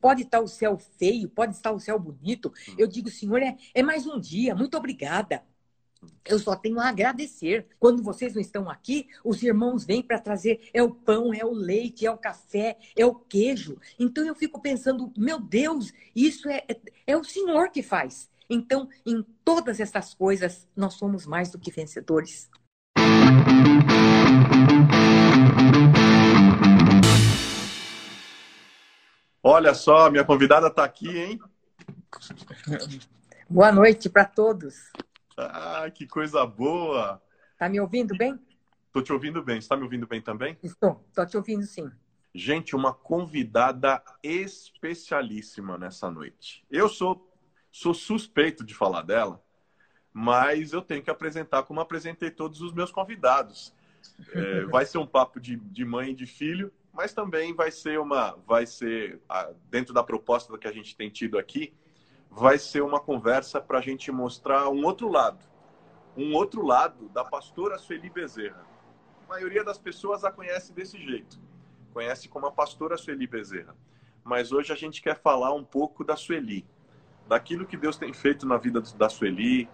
Pode estar o céu feio, pode estar o céu bonito. Eu digo, Senhor, é, é mais um dia. Muito obrigada. Eu só tenho a agradecer. Quando vocês não estão aqui, os irmãos vêm para trazer é o pão, é o leite, é o café, é o queijo. Então eu fico pensando, meu Deus, isso é, é, é o Senhor que faz. Então, em todas essas coisas, nós somos mais do que vencedores. Olha só, minha convidada está aqui, hein? Boa noite para todos. Ah, que coisa boa! Tá me ouvindo bem? Estou te ouvindo bem. Está me ouvindo bem também? Estou, estou te ouvindo sim. Gente, uma convidada especialíssima nessa noite. Eu sou, sou suspeito de falar dela, mas eu tenho que apresentar como apresentei todos os meus convidados. É, vai ser um papo de, de mãe e de filho, mas também vai ser uma, vai ser dentro da proposta que a gente tem tido aqui, vai ser uma conversa para a gente mostrar um outro lado, um outro lado da pastora Sueli Bezerra. A maioria das pessoas a conhece desse jeito, conhece como a pastora Sueli Bezerra. Mas hoje a gente quer falar um pouco da Sueli, daquilo que Deus tem feito na vida da Sueli,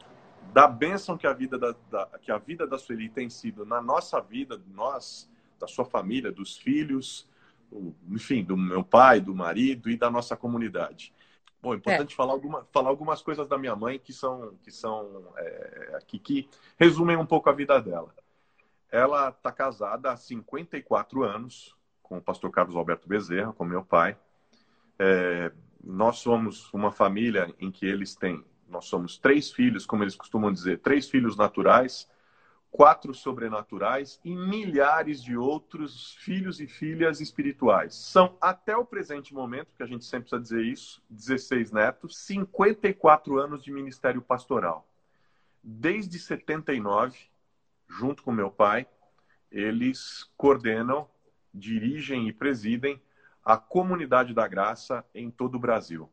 da bênção que a vida da, da, que a vida da Sueli tem sido na nossa vida, nós da sua família, dos filhos, enfim, do meu pai, do marido e da nossa comunidade. Bom, é importante é. falar, alguma, falar algumas coisas da minha mãe que são que são é, que, que resumem um pouco a vida dela. Ela está casada há 54 anos com o pastor Carlos Alberto Bezerra, com meu pai. É, nós somos uma família em que eles têm, nós somos três filhos, como eles costumam dizer, três filhos naturais quatro sobrenaturais e milhares de outros filhos e filhas espirituais. São, até o presente momento, que a gente sempre precisa dizer isso, 16 netos, 54 anos de ministério pastoral. Desde 79, junto com meu pai, eles coordenam, dirigem e presidem a Comunidade da Graça em todo o Brasil.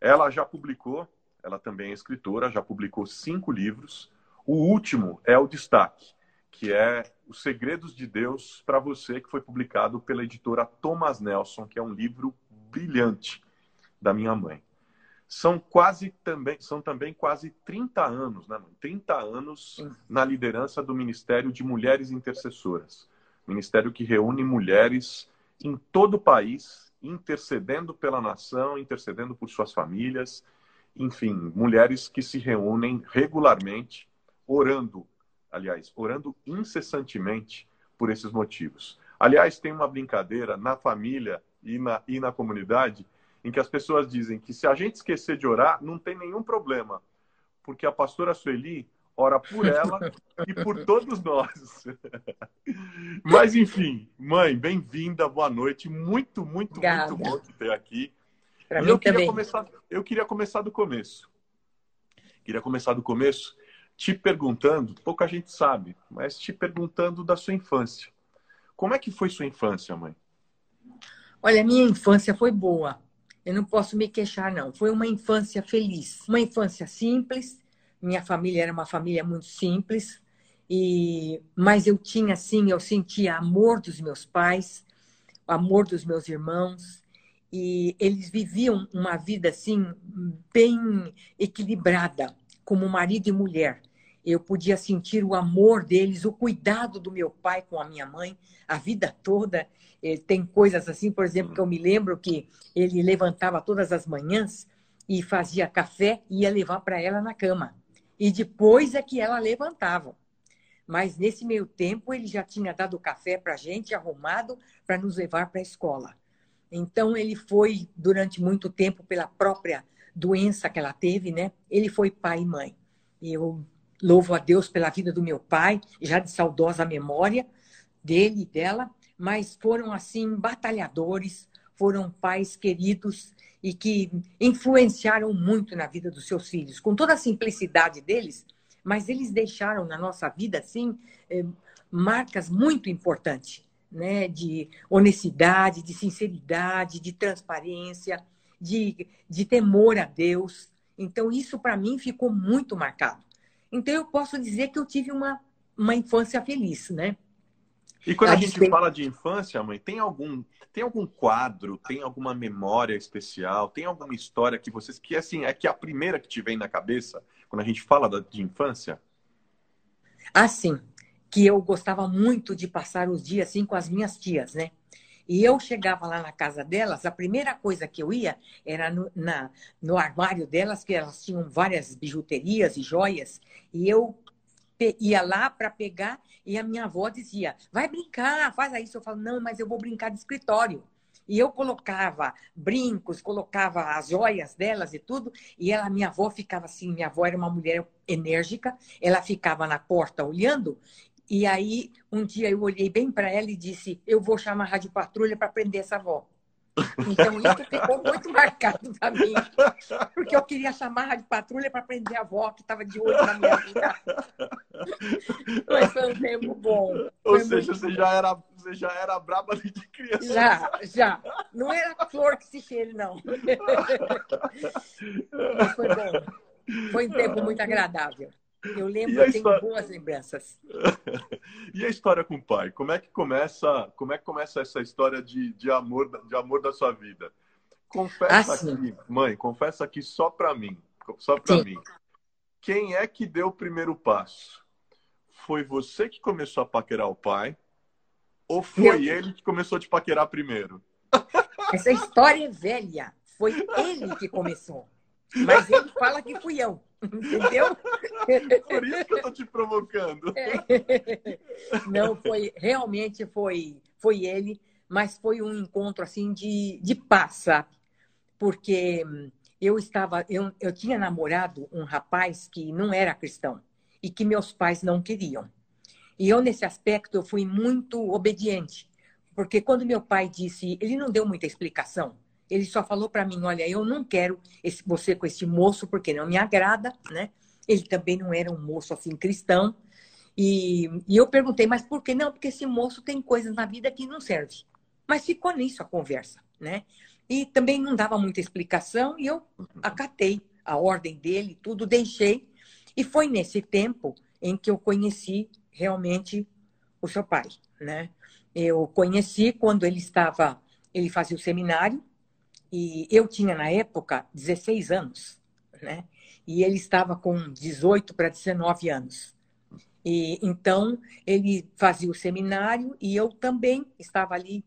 Ela já publicou, ela também é escritora, já publicou cinco livros, o último é o destaque, que é Os Segredos de Deus para você, que foi publicado pela editora Thomas Nelson, que é um livro brilhante da minha mãe. São quase também, são também quase 30 anos, né, mãe? 30 anos na liderança do Ministério de Mulheres Intercessoras. Ministério que reúne mulheres em todo o país, intercedendo pela nação, intercedendo por suas famílias, enfim, mulheres que se reúnem regularmente orando, aliás, orando incessantemente por esses motivos. Aliás, tem uma brincadeira na família e na, e na comunidade em que as pessoas dizem que se a gente esquecer de orar, não tem nenhum problema, porque a pastora Sueli ora por ela e por todos nós. Mas, enfim, mãe, bem-vinda, boa noite. Muito, muito, Obrigada. muito bom te ter aqui. Pra e eu queria, também. começar, eu queria começar do começo. Queria começar do começo te perguntando, pouca gente sabe, mas te perguntando da sua infância. Como é que foi sua infância, mãe? Olha, minha infância foi boa. Eu não posso me queixar, não. Foi uma infância feliz. Uma infância simples. Minha família era uma família muito simples. E... Mas eu tinha, sim, eu sentia amor dos meus pais, amor dos meus irmãos. E eles viviam uma vida, assim, bem equilibrada, como marido e mulher eu podia sentir o amor deles, o cuidado do meu pai com a minha mãe a vida toda. Eh, tem coisas assim, por exemplo, que eu me lembro que ele levantava todas as manhãs e fazia café e ia levar para ela na cama. E depois é que ela levantava. Mas nesse meio tempo ele já tinha dado café para a gente, arrumado para nos levar para a escola. Então ele foi durante muito tempo pela própria doença que ela teve, né? Ele foi pai e mãe. Eu louvo a Deus pela vida do meu pai, já de saudosa memória dele e dela, mas foram assim batalhadores, foram pais queridos e que influenciaram muito na vida dos seus filhos, com toda a simplicidade deles, mas eles deixaram na nossa vida assim eh, marcas muito importantes, né, de honestidade, de sinceridade, de transparência, de, de temor a Deus. Então isso para mim ficou muito marcado. Então, eu posso dizer que eu tive uma, uma infância feliz, né? E quando a, a gente fala de infância, mãe, tem algum tem algum quadro, tem alguma memória especial, tem alguma história que vocês que assim é que a primeira que te vem na cabeça quando a gente fala de infância? Assim, que eu gostava muito de passar os dias assim com as minhas tias, né? E eu chegava lá na casa delas, a primeira coisa que eu ia era no, na, no armário delas, que elas tinham várias bijuterias e joias, e eu ia lá para pegar e a minha avó dizia: vai brincar, faz isso. Eu falo: não, mas eu vou brincar de escritório. E eu colocava brincos, colocava as joias delas e tudo, e ela, minha avó ficava assim, minha avó era uma mulher enérgica, ela ficava na porta olhando, e aí, um dia eu olhei bem para ela e disse: Eu vou chamar a Rádio Patrulha para prender essa avó. Então, isso ficou muito marcado para mim. Porque eu queria chamar a Rádio Patrulha para prender a avó que estava de olho na minha vida. Mas foi um tempo bom. Ou seja, você já, era, você já era braba de criança. Já, já. Não era flor que se cheire, não. Mas foi bom. Foi um tempo muito agradável. Eu lembro, eu tenho boas lembranças. e a história com o pai? Como é que começa, como é que começa essa história de, de amor, de amor da sua vida? Confessa assim. aqui, mãe, confessa aqui só para mim, só para mim. Quem é que deu o primeiro passo? Foi você que começou a paquerar o pai? Ou foi Meu... ele que começou a te paquerar primeiro? Essa história é velha. Foi ele que começou. Mas ele fala que fui eu. Entendeu? Por isso que eu tô te provocando. Não, foi, realmente foi, foi ele, mas foi um encontro assim de, de paz, sabe? Porque eu estava, eu, eu tinha namorado um rapaz que não era cristão e que meus pais não queriam. E eu, nesse aspecto, eu fui muito obediente. Porque quando meu pai disse, ele não deu muita explicação, ele só falou para mim: olha, eu não quero esse, você com esse moço porque não me agrada, né? Ele também não era um moço assim cristão. E, e eu perguntei, mas por que não? Porque esse moço tem coisas na vida que não serve. Mas ficou nisso a conversa, né? E também não dava muita explicação e eu acatei a ordem dele, tudo deixei. E foi nesse tempo em que eu conheci realmente o seu pai, né? Eu conheci quando ele estava, ele fazia o seminário e eu tinha, na época, 16 anos, né? E ele estava com 18 para 19 anos. E, então, ele fazia o seminário e eu também estava ali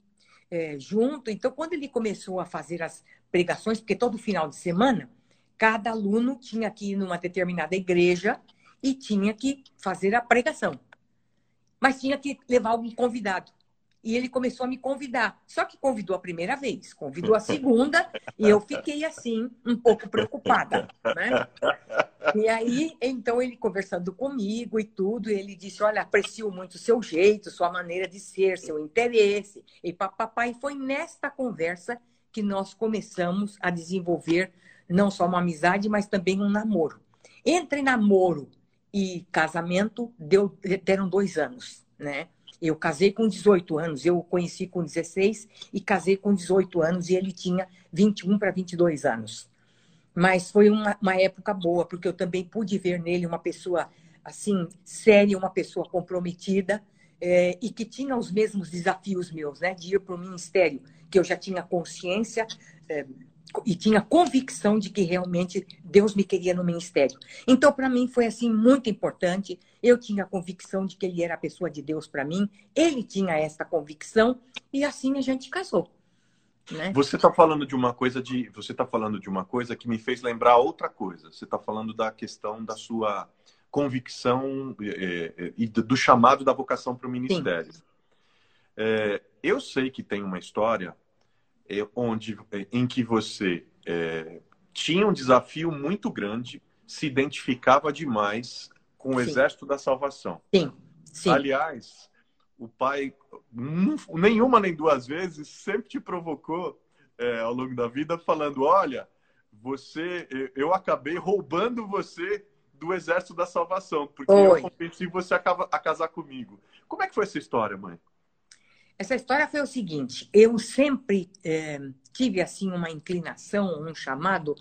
é, junto. Então, quando ele começou a fazer as pregações, porque todo final de semana, cada aluno tinha que ir numa determinada igreja e tinha que fazer a pregação. Mas tinha que levar algum convidado. E ele começou a me convidar. Só que convidou a primeira vez, convidou a segunda, e eu fiquei assim, um pouco preocupada. Né? E aí, então, ele conversando comigo e tudo, ele disse: Olha, aprecio muito o seu jeito, sua maneira de ser, seu interesse. E papai foi nesta conversa que nós começamos a desenvolver não só uma amizade, mas também um namoro. Entre namoro e casamento, deu, deram dois anos, né? Eu casei com 18 anos, eu o conheci com 16 e casei com 18 anos e ele tinha 21 para 22 anos. Mas foi uma, uma época boa, porque eu também pude ver nele uma pessoa assim séria, uma pessoa comprometida é, e que tinha os mesmos desafios meus, né? De ir para o ministério, que eu já tinha consciência, é, e tinha convicção de que realmente Deus me queria no ministério. Então, para mim, foi assim muito importante. Eu tinha a convicção de que ele era a pessoa de Deus para mim, ele tinha essa convicção, e assim a gente casou. Né? Você está falando de uma coisa de. Você está falando de uma coisa que me fez lembrar outra coisa. Você está falando da questão da sua convicção é, é, e do chamado da vocação para o ministério. É, eu sei que tem uma história onde, é, em que você é, tinha um desafio muito grande, se identificava demais com o Sim. exército da salvação. Sim. Sim. Aliás, o pai, nenhuma nem duas vezes, sempre te provocou é, ao longo da vida, falando: olha, você, eu acabei roubando você do exército da salvação, porque Oi. eu convenci você a, a casar comigo. Como é que foi essa história, mãe? Essa história foi o seguinte: eu sempre é, tive assim uma inclinação, um chamado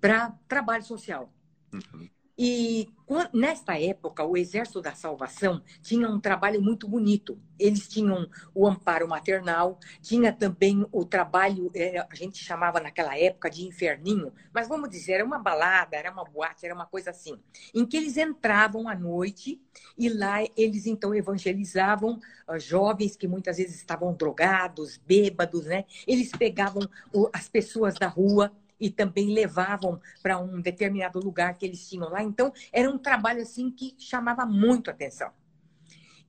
para trabalho social. Uhum. E nesta época, o Exército da Salvação tinha um trabalho muito bonito. Eles tinham o amparo maternal, tinha também o trabalho, é, a gente chamava naquela época de inferninho, mas vamos dizer, era uma balada, era uma boate, era uma coisa assim, em que eles entravam à noite e lá eles então evangelizavam uh, jovens que muitas vezes estavam drogados, bêbados, né? Eles pegavam as pessoas da rua e também levavam para um determinado lugar que eles tinham lá. Então, era um trabalho assim que chamava muito atenção.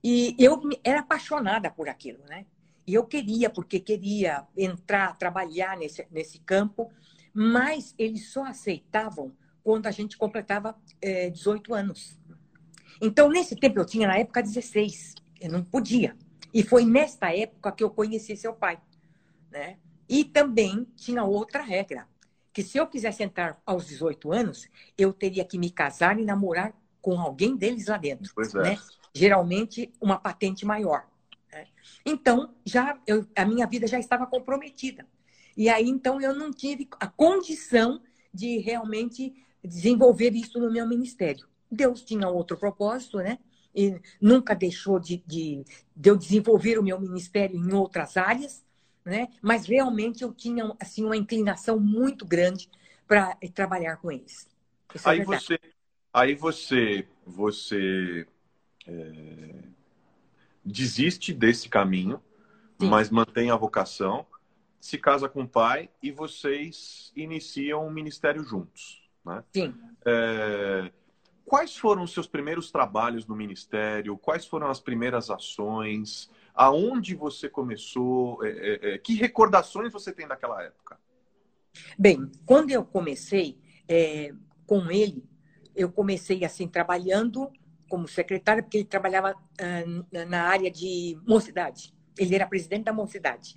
E eu era apaixonada por aquilo, né? E eu queria, porque queria entrar, trabalhar nesse, nesse campo, mas eles só aceitavam quando a gente completava é, 18 anos. Então, nesse tempo, eu tinha na época 16, eu não podia. E foi nesta época que eu conheci seu pai, né? E também tinha outra regra que se eu quisesse entrar aos 18 anos, eu teria que me casar e namorar com alguém deles lá dentro. Pois é. Né? Geralmente, uma patente maior. Né? Então, já eu, a minha vida já estava comprometida. E aí, então, eu não tive a condição de realmente desenvolver isso no meu ministério. Deus tinha outro propósito, né? E nunca deixou de, de, de eu desenvolver o meu ministério em outras áreas né? Mas realmente eu tinha assim uma inclinação muito grande para trabalhar com eles. Isso é aí é você, aí você, você é, desiste desse caminho, Sim. mas mantém a vocação, se casa com o pai e vocês iniciam um ministério juntos, né? Sim. É, quais foram os seus primeiros trabalhos no ministério? Quais foram as primeiras ações? Aonde você começou? É, é, é, que recordações você tem daquela época? Bem, quando eu comecei é, com ele, eu comecei assim trabalhando como secretária, porque ele trabalhava uh, na área de mocidade. Ele era presidente da mocidade.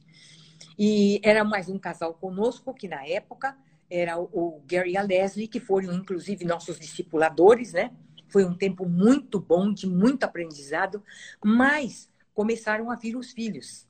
E era mais um casal conosco, que na época era o Gary e a Leslie, que foram inclusive nossos discipuladores, né? Foi um tempo muito bom, de muito aprendizado, mas começaram a vir os filhos.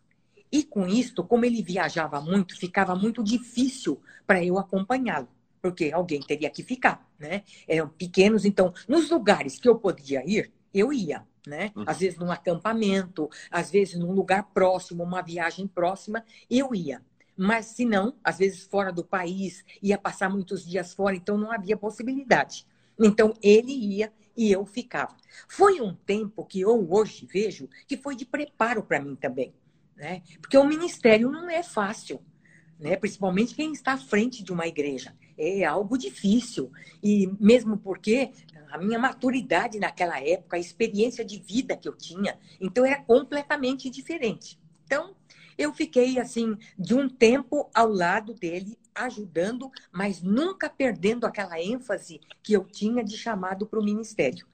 E com isto, como ele viajava muito, ficava muito difícil para eu acompanhá-lo, porque alguém teria que ficar, né? Eram pequenos, então, nos lugares que eu podia ir, eu ia, né? Uhum. Às vezes num acampamento, às vezes num lugar próximo, uma viagem próxima, eu ia. Mas se não, às vezes fora do país, ia passar muitos dias fora, então não havia possibilidade. Então ele ia e eu ficava. Foi um tempo que eu hoje vejo que foi de preparo para mim também, né? Porque o ministério não é fácil, né? Principalmente quem está à frente de uma igreja. É algo difícil. E mesmo porque a minha maturidade naquela época, a experiência de vida que eu tinha, então era completamente diferente. Então, eu fiquei assim de um tempo ao lado dele ajudando, mas nunca perdendo aquela ênfase que eu tinha de chamado para o ministério.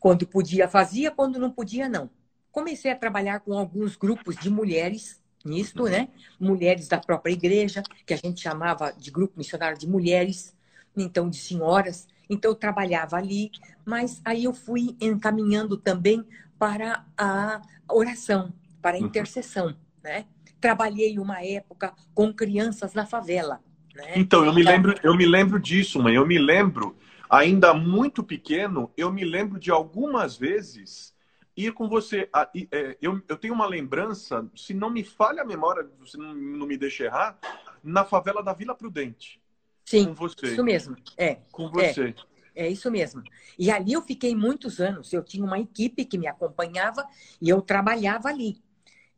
Quando podia, fazia, quando não podia, não. Comecei a trabalhar com alguns grupos de mulheres nisto, né? Mulheres da própria igreja, que a gente chamava de grupo missionário de mulheres, então de senhoras. Então eu trabalhava ali, mas aí eu fui encaminhando também para a oração, para a uhum. intercessão, né? trabalhei uma época com crianças na favela. Né? Então, eu me então lembro, eu me lembro disso, mãe. Eu me lembro, ainda muito pequeno, eu me lembro de algumas vezes ir com você. É, eu, eu tenho uma lembrança, se não me falha a memória, se não, não me deixa errar, na favela da Vila Prudente. Sim, com você. isso mesmo. É. Com você. É. É isso mesmo. E ali eu fiquei muitos anos. Eu tinha uma equipe que me acompanhava e eu trabalhava ali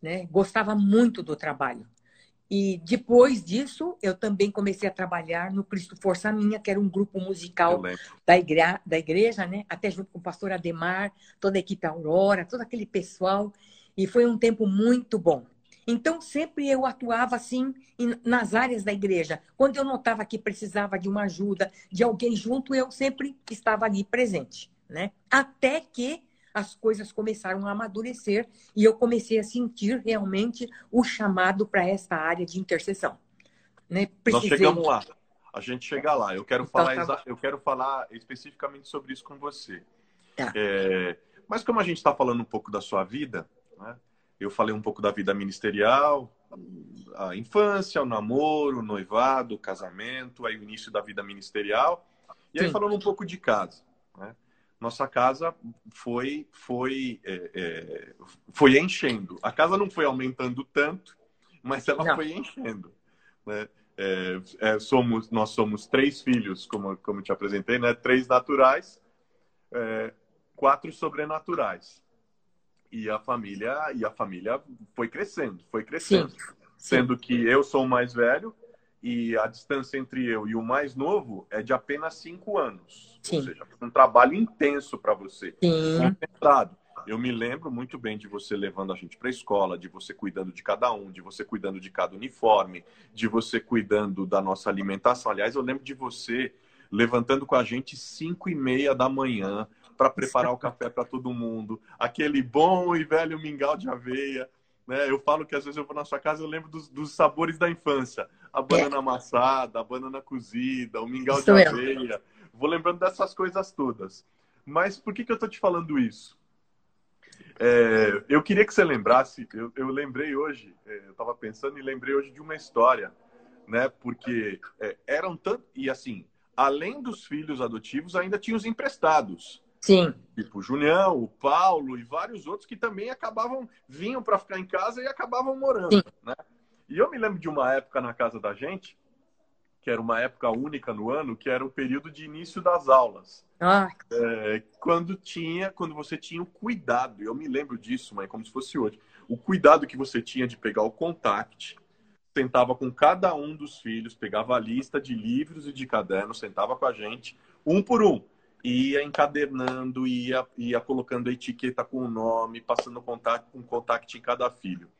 né? Gostava muito do trabalho. E depois disso, eu também comecei a trabalhar no Cristo Força Minha, que era um grupo musical da, igre da igreja, né? Até junto com o pastor Ademar, toda a equipe Aurora, todo aquele pessoal. E foi um tempo muito bom. Então, sempre eu atuava assim nas áreas da igreja. Quando eu notava que precisava de uma ajuda, de alguém junto, eu sempre estava ali presente, né? Até que as coisas começaram a amadurecer e eu comecei a sentir realmente o chamado para esta área de intercessão. Né? Precisei... Nós chegamos lá. A gente chega lá. Eu quero, então, falar, tá... eu quero falar especificamente sobre isso com você. Tá. É... Mas como a gente está falando um pouco da sua vida, né? eu falei um pouco da vida ministerial, a infância, o namoro, o noivado, o casamento, aí o início da vida ministerial. E aí Sim. falando um pouco de casa. Né? Nossa casa foi, foi, é, é, foi enchendo. A casa não foi aumentando tanto, mas ela não. foi enchendo. Né? É, é, somos, nós somos três filhos, como, como te apresentei, né? três naturais, é, quatro sobrenaturais. E a família e a família foi crescendo, foi crescendo. Sim. Sendo Sim. que eu sou o mais velho e a distância entre eu e o mais novo é de apenas cinco anos. Sim. Ou seja, um trabalho intenso para você. Sim. Concentrado. Eu me lembro muito bem de você levando a gente para a escola, de você cuidando de cada um, de você cuidando de cada uniforme, de você cuidando da nossa alimentação. Aliás, eu lembro de você levantando com a gente cinco e meia da manhã para preparar o café para todo mundo, aquele bom e velho mingau de aveia. Né? Eu falo que às vezes eu vou na sua casa e eu lembro dos, dos sabores da infância. A banana é. amassada, a banana cozida, o mingau de aveia. Vou lembrando dessas coisas todas. Mas por que, que eu estou te falando isso? É, eu queria que você lembrasse, eu, eu lembrei hoje, é, eu estava pensando e lembrei hoje de uma história, né? Porque é, eram tanto. E assim, além dos filhos adotivos, ainda tinha os emprestados. Sim. Tipo o Junião, o Paulo e vários outros que também acabavam, vinham para ficar em casa e acabavam morando. Sim. Né? E eu me lembro de uma época na casa da gente, que era uma época única no ano, que era o período de início das aulas. Ah. É, quando tinha, quando você tinha o cuidado, eu me lembro disso, mãe, como se fosse hoje, o cuidado que você tinha de pegar o contact, sentava com cada um dos filhos, pegava a lista de livros e de cadernos, sentava com a gente, um por um, ia encadernando, ia, ia colocando a etiqueta com o nome, passando contato, um contact em cada filho.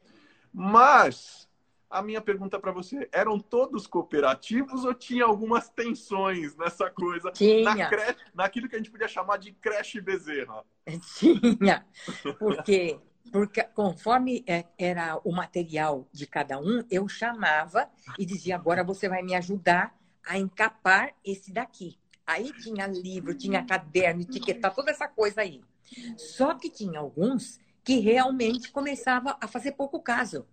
Mas a minha pergunta para você, eram todos cooperativos ou tinha algumas tensões nessa coisa? Tinha. Na creche, naquilo que a gente podia chamar de creche bezerra. Tinha, porque, porque conforme é, era o material de cada um, eu chamava e dizia, agora você vai me ajudar a encapar esse daqui. Aí tinha livro, tinha caderno, etiquetar, toda essa coisa aí. Só que tinha alguns que realmente começava a fazer pouco caso.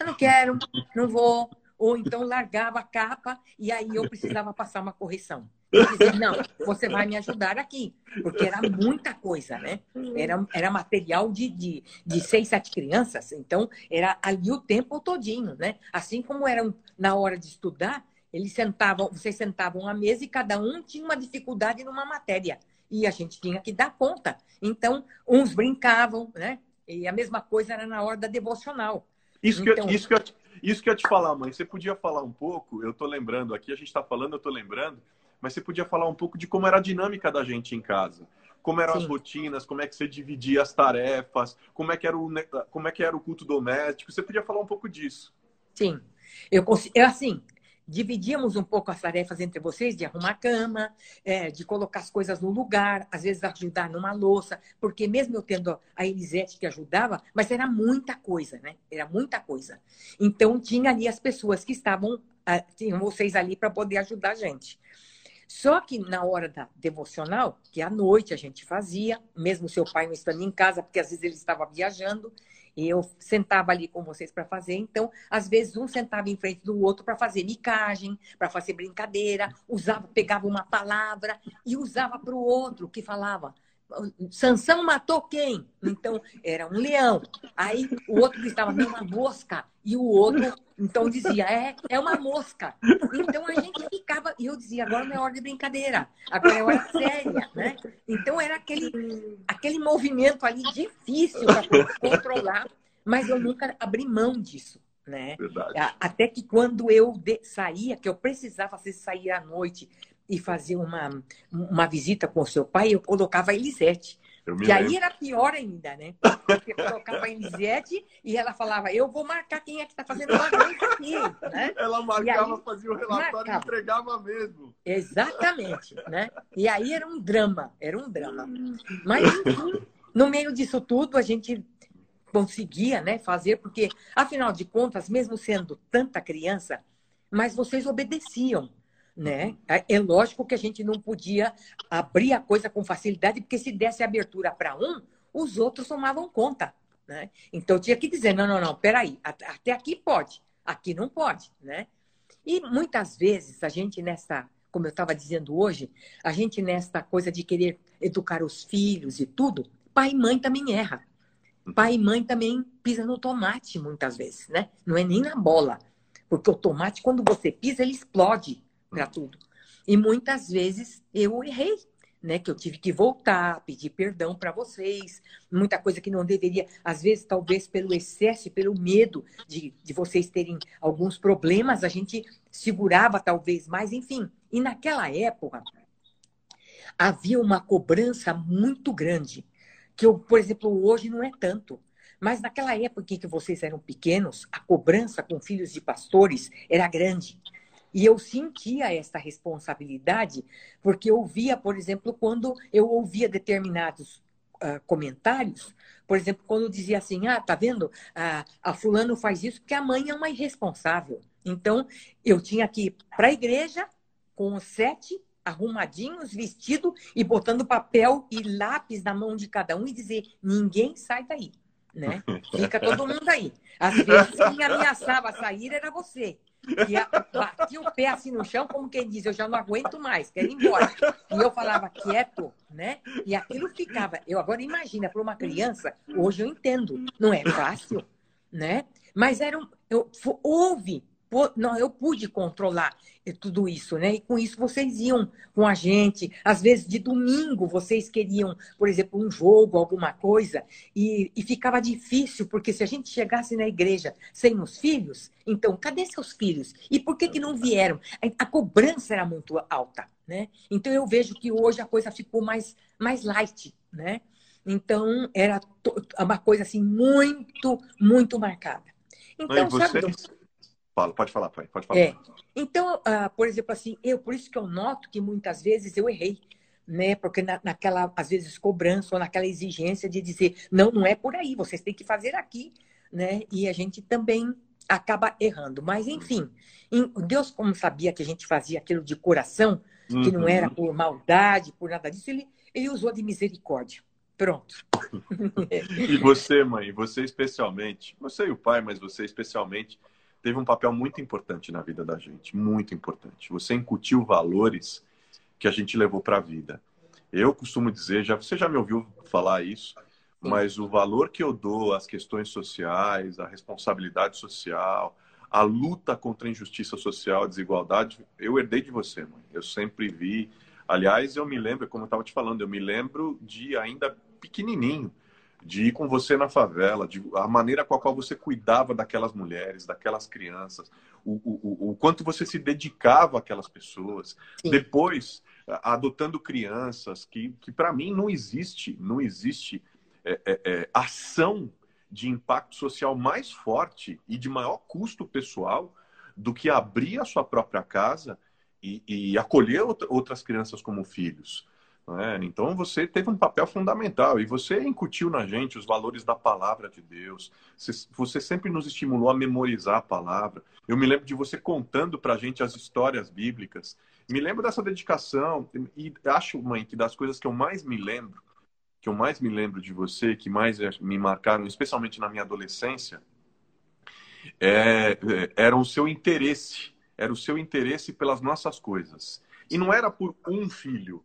Eu não quero, não vou. Ou então largava a capa e aí eu precisava passar uma correção. Dizia, não, você vai me ajudar aqui, porque era muita coisa, né? Era, era material de, de, de seis, sete crianças, então era ali o tempo todinho, né? Assim como era na hora de estudar, eles sentavam, vocês sentavam à mesa e cada um tinha uma dificuldade numa matéria. E a gente tinha que dar conta. Então, uns brincavam, né? E a mesma coisa era na hora da devocional. Isso que, então... isso, que eu, isso que eu ia te falar, mãe. Você podia falar um pouco, eu estou lembrando aqui, a gente está falando, eu estou lembrando, mas você podia falar um pouco de como era a dinâmica da gente em casa. Como eram Sim. as rotinas, como é que você dividia as tarefas, como é que era o, como é que era o culto doméstico. Você podia falar um pouco disso. Sim. Eu, eu assim, dividíamos um pouco as tarefas entre vocês de arrumar a cama, é, de colocar as coisas no lugar, às vezes ajudar numa louça, porque mesmo eu tendo a Elisete que ajudava, mas era muita coisa, né? Era muita coisa. Então tinha ali as pessoas que estavam, ah, tinham vocês ali para poder ajudar a gente. Só que na hora da devocional, que à noite a gente fazia, mesmo seu pai não estando em casa, porque às vezes ele estava viajando, e eu sentava ali com vocês para fazer. Então, às vezes, um sentava em frente do outro para fazer micagem, para fazer brincadeira, usava, pegava uma palavra e usava para o outro que falava. Sansão matou quem? Então, era um leão. Aí o outro gritava, não, uma mosca. E o outro, então, dizia, é, é uma mosca. Então, a gente ficava, e eu dizia, agora não é hora de brincadeira, agora é hora séria, né? Então, era aquele, aquele movimento ali difícil para controlar, mas eu nunca abri mão disso. Né? Até que quando eu saía, que eu precisava sair à noite e fazer uma, uma visita com o seu pai, eu colocava a Elisete. E aí era pior ainda, né? Porque colocava a Elisete e ela falava, eu vou marcar quem é que está fazendo bagunça aqui, né? Ela marcava, aí, fazia o relatório marcava. e entregava mesmo. Exatamente, né? E aí era um drama, era um drama. Mas, enfim, no meio disso tudo, a gente conseguia né, fazer, porque, afinal de contas, mesmo sendo tanta criança, mas vocês obedeciam né? É, é lógico que a gente não podia abrir a coisa com facilidade, porque se desse abertura para um, os outros tomavam conta, né? Então tinha que dizer, não, não, não, peraí, até aqui pode, aqui não pode, né? E muitas vezes a gente nessa como eu estava dizendo hoje, a gente nesta coisa de querer educar os filhos e tudo, pai e mãe também erra. Pai e mãe também pisa no tomate muitas vezes, né? Não é nem na bola. Porque o tomate, quando você pisa, ele explode para tudo. E muitas vezes eu errei, né? Que eu tive que voltar, pedir perdão para vocês, muita coisa que não deveria, às vezes, talvez pelo excesso, pelo medo de, de vocês terem alguns problemas, a gente segurava talvez mais, enfim. E naquela época havia uma cobrança muito grande que eu, por exemplo, hoje não é tanto. Mas naquela época em que vocês eram pequenos, a cobrança com filhos de pastores era grande. E eu sentia essa responsabilidade, porque eu via, por exemplo, quando eu ouvia determinados uh, comentários, por exemplo, quando dizia assim: ah, tá vendo? Ah, a fulano faz isso porque a mãe é uma irresponsável. Então, eu tinha que ir para a igreja com sete arrumadinhos, vestido e botando papel e lápis na mão de cada um e dizer: ninguém sai daí, né? Fica todo mundo aí. Às vezes quem ameaçava sair era você. E batia o pé assim no chão, como quem diz, eu já não aguento mais, quero ir embora. E eu falava quieto, né? E aquilo ficava. Eu agora imagina, para uma criança, hoje eu entendo, não é fácil, né? Mas era um, eu, houve não, eu pude controlar tudo isso, né? E com isso vocês iam com a gente. Às vezes de domingo vocês queriam, por exemplo, um jogo, alguma coisa, e, e ficava difícil, porque se a gente chegasse na igreja sem os filhos, então, cadê seus filhos? E por que, que não vieram? A cobrança era muito alta, né? Então eu vejo que hoje a coisa ficou mais, mais light, né? Então era uma coisa assim muito, muito marcada. Então, sabe, Fala, pode falar, pai, pode falar. É. Então, uh, por exemplo, assim, eu por isso que eu noto que muitas vezes eu errei, né? Porque na, naquela, às vezes, cobrança ou naquela exigência de dizer, não, não é por aí, vocês têm que fazer aqui, né? E a gente também acaba errando. Mas, enfim, Deus, como sabia que a gente fazia aquilo de coração, que uhum. não era por maldade, por nada disso, ele, ele usou de misericórdia. Pronto. e você, mãe, você especialmente, você e o pai, mas você especialmente, teve um papel muito importante na vida da gente, muito importante. Você incutiu valores que a gente levou para a vida. Eu costumo dizer, já você já me ouviu falar isso, mas o valor que eu dou às questões sociais, à responsabilidade social, à luta contra a injustiça social, a desigualdade, eu herdei de você, mãe. Eu sempre vi. Aliás, eu me lembro, como eu estava te falando, eu me lembro de ainda pequenininho de ir com você na favela, de a maneira com a qual você cuidava daquelas mulheres, daquelas crianças, o, o, o quanto você se dedicava àquelas pessoas. Sim. Depois, adotando crianças, que, que para mim não existe, não existe é, é, é, ação de impacto social mais forte e de maior custo pessoal do que abrir a sua própria casa e, e acolher outras crianças como filhos. É, então você teve um papel fundamental e você incutiu na gente os valores da palavra de Deus. Você, você sempre nos estimulou a memorizar a palavra. Eu me lembro de você contando para a gente as histórias bíblicas. Me lembro dessa dedicação e acho, mãe, que das coisas que eu mais me lembro, que eu mais me lembro de você, que mais me marcaram, especialmente na minha adolescência, é, é era o seu interesse, era o seu interesse pelas nossas coisas. E não era por um filho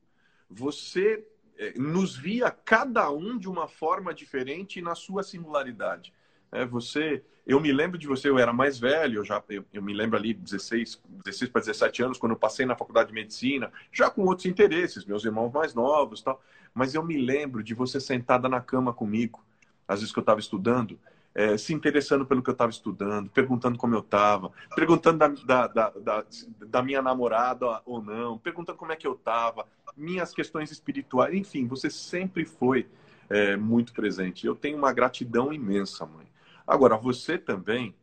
você é, nos via cada um de uma forma diferente na sua singularidade. É, você, eu me lembro de você, eu era mais velho, eu já eu, eu me lembro ali 16, 16 para 17 anos quando eu passei na faculdade de medicina, já com outros interesses, meus irmãos mais novos, tal. Mas eu me lembro de você sentada na cama comigo, às vezes que eu estava estudando, é, se interessando pelo que eu estava estudando, perguntando como eu estava, perguntando da, da, da, da, minha namorada ou não, perguntando como é que eu estava, minhas questões espirituais, enfim, você sempre foi é, muito presente. Eu tenho uma gratidão imensa, mãe. Agora, você também,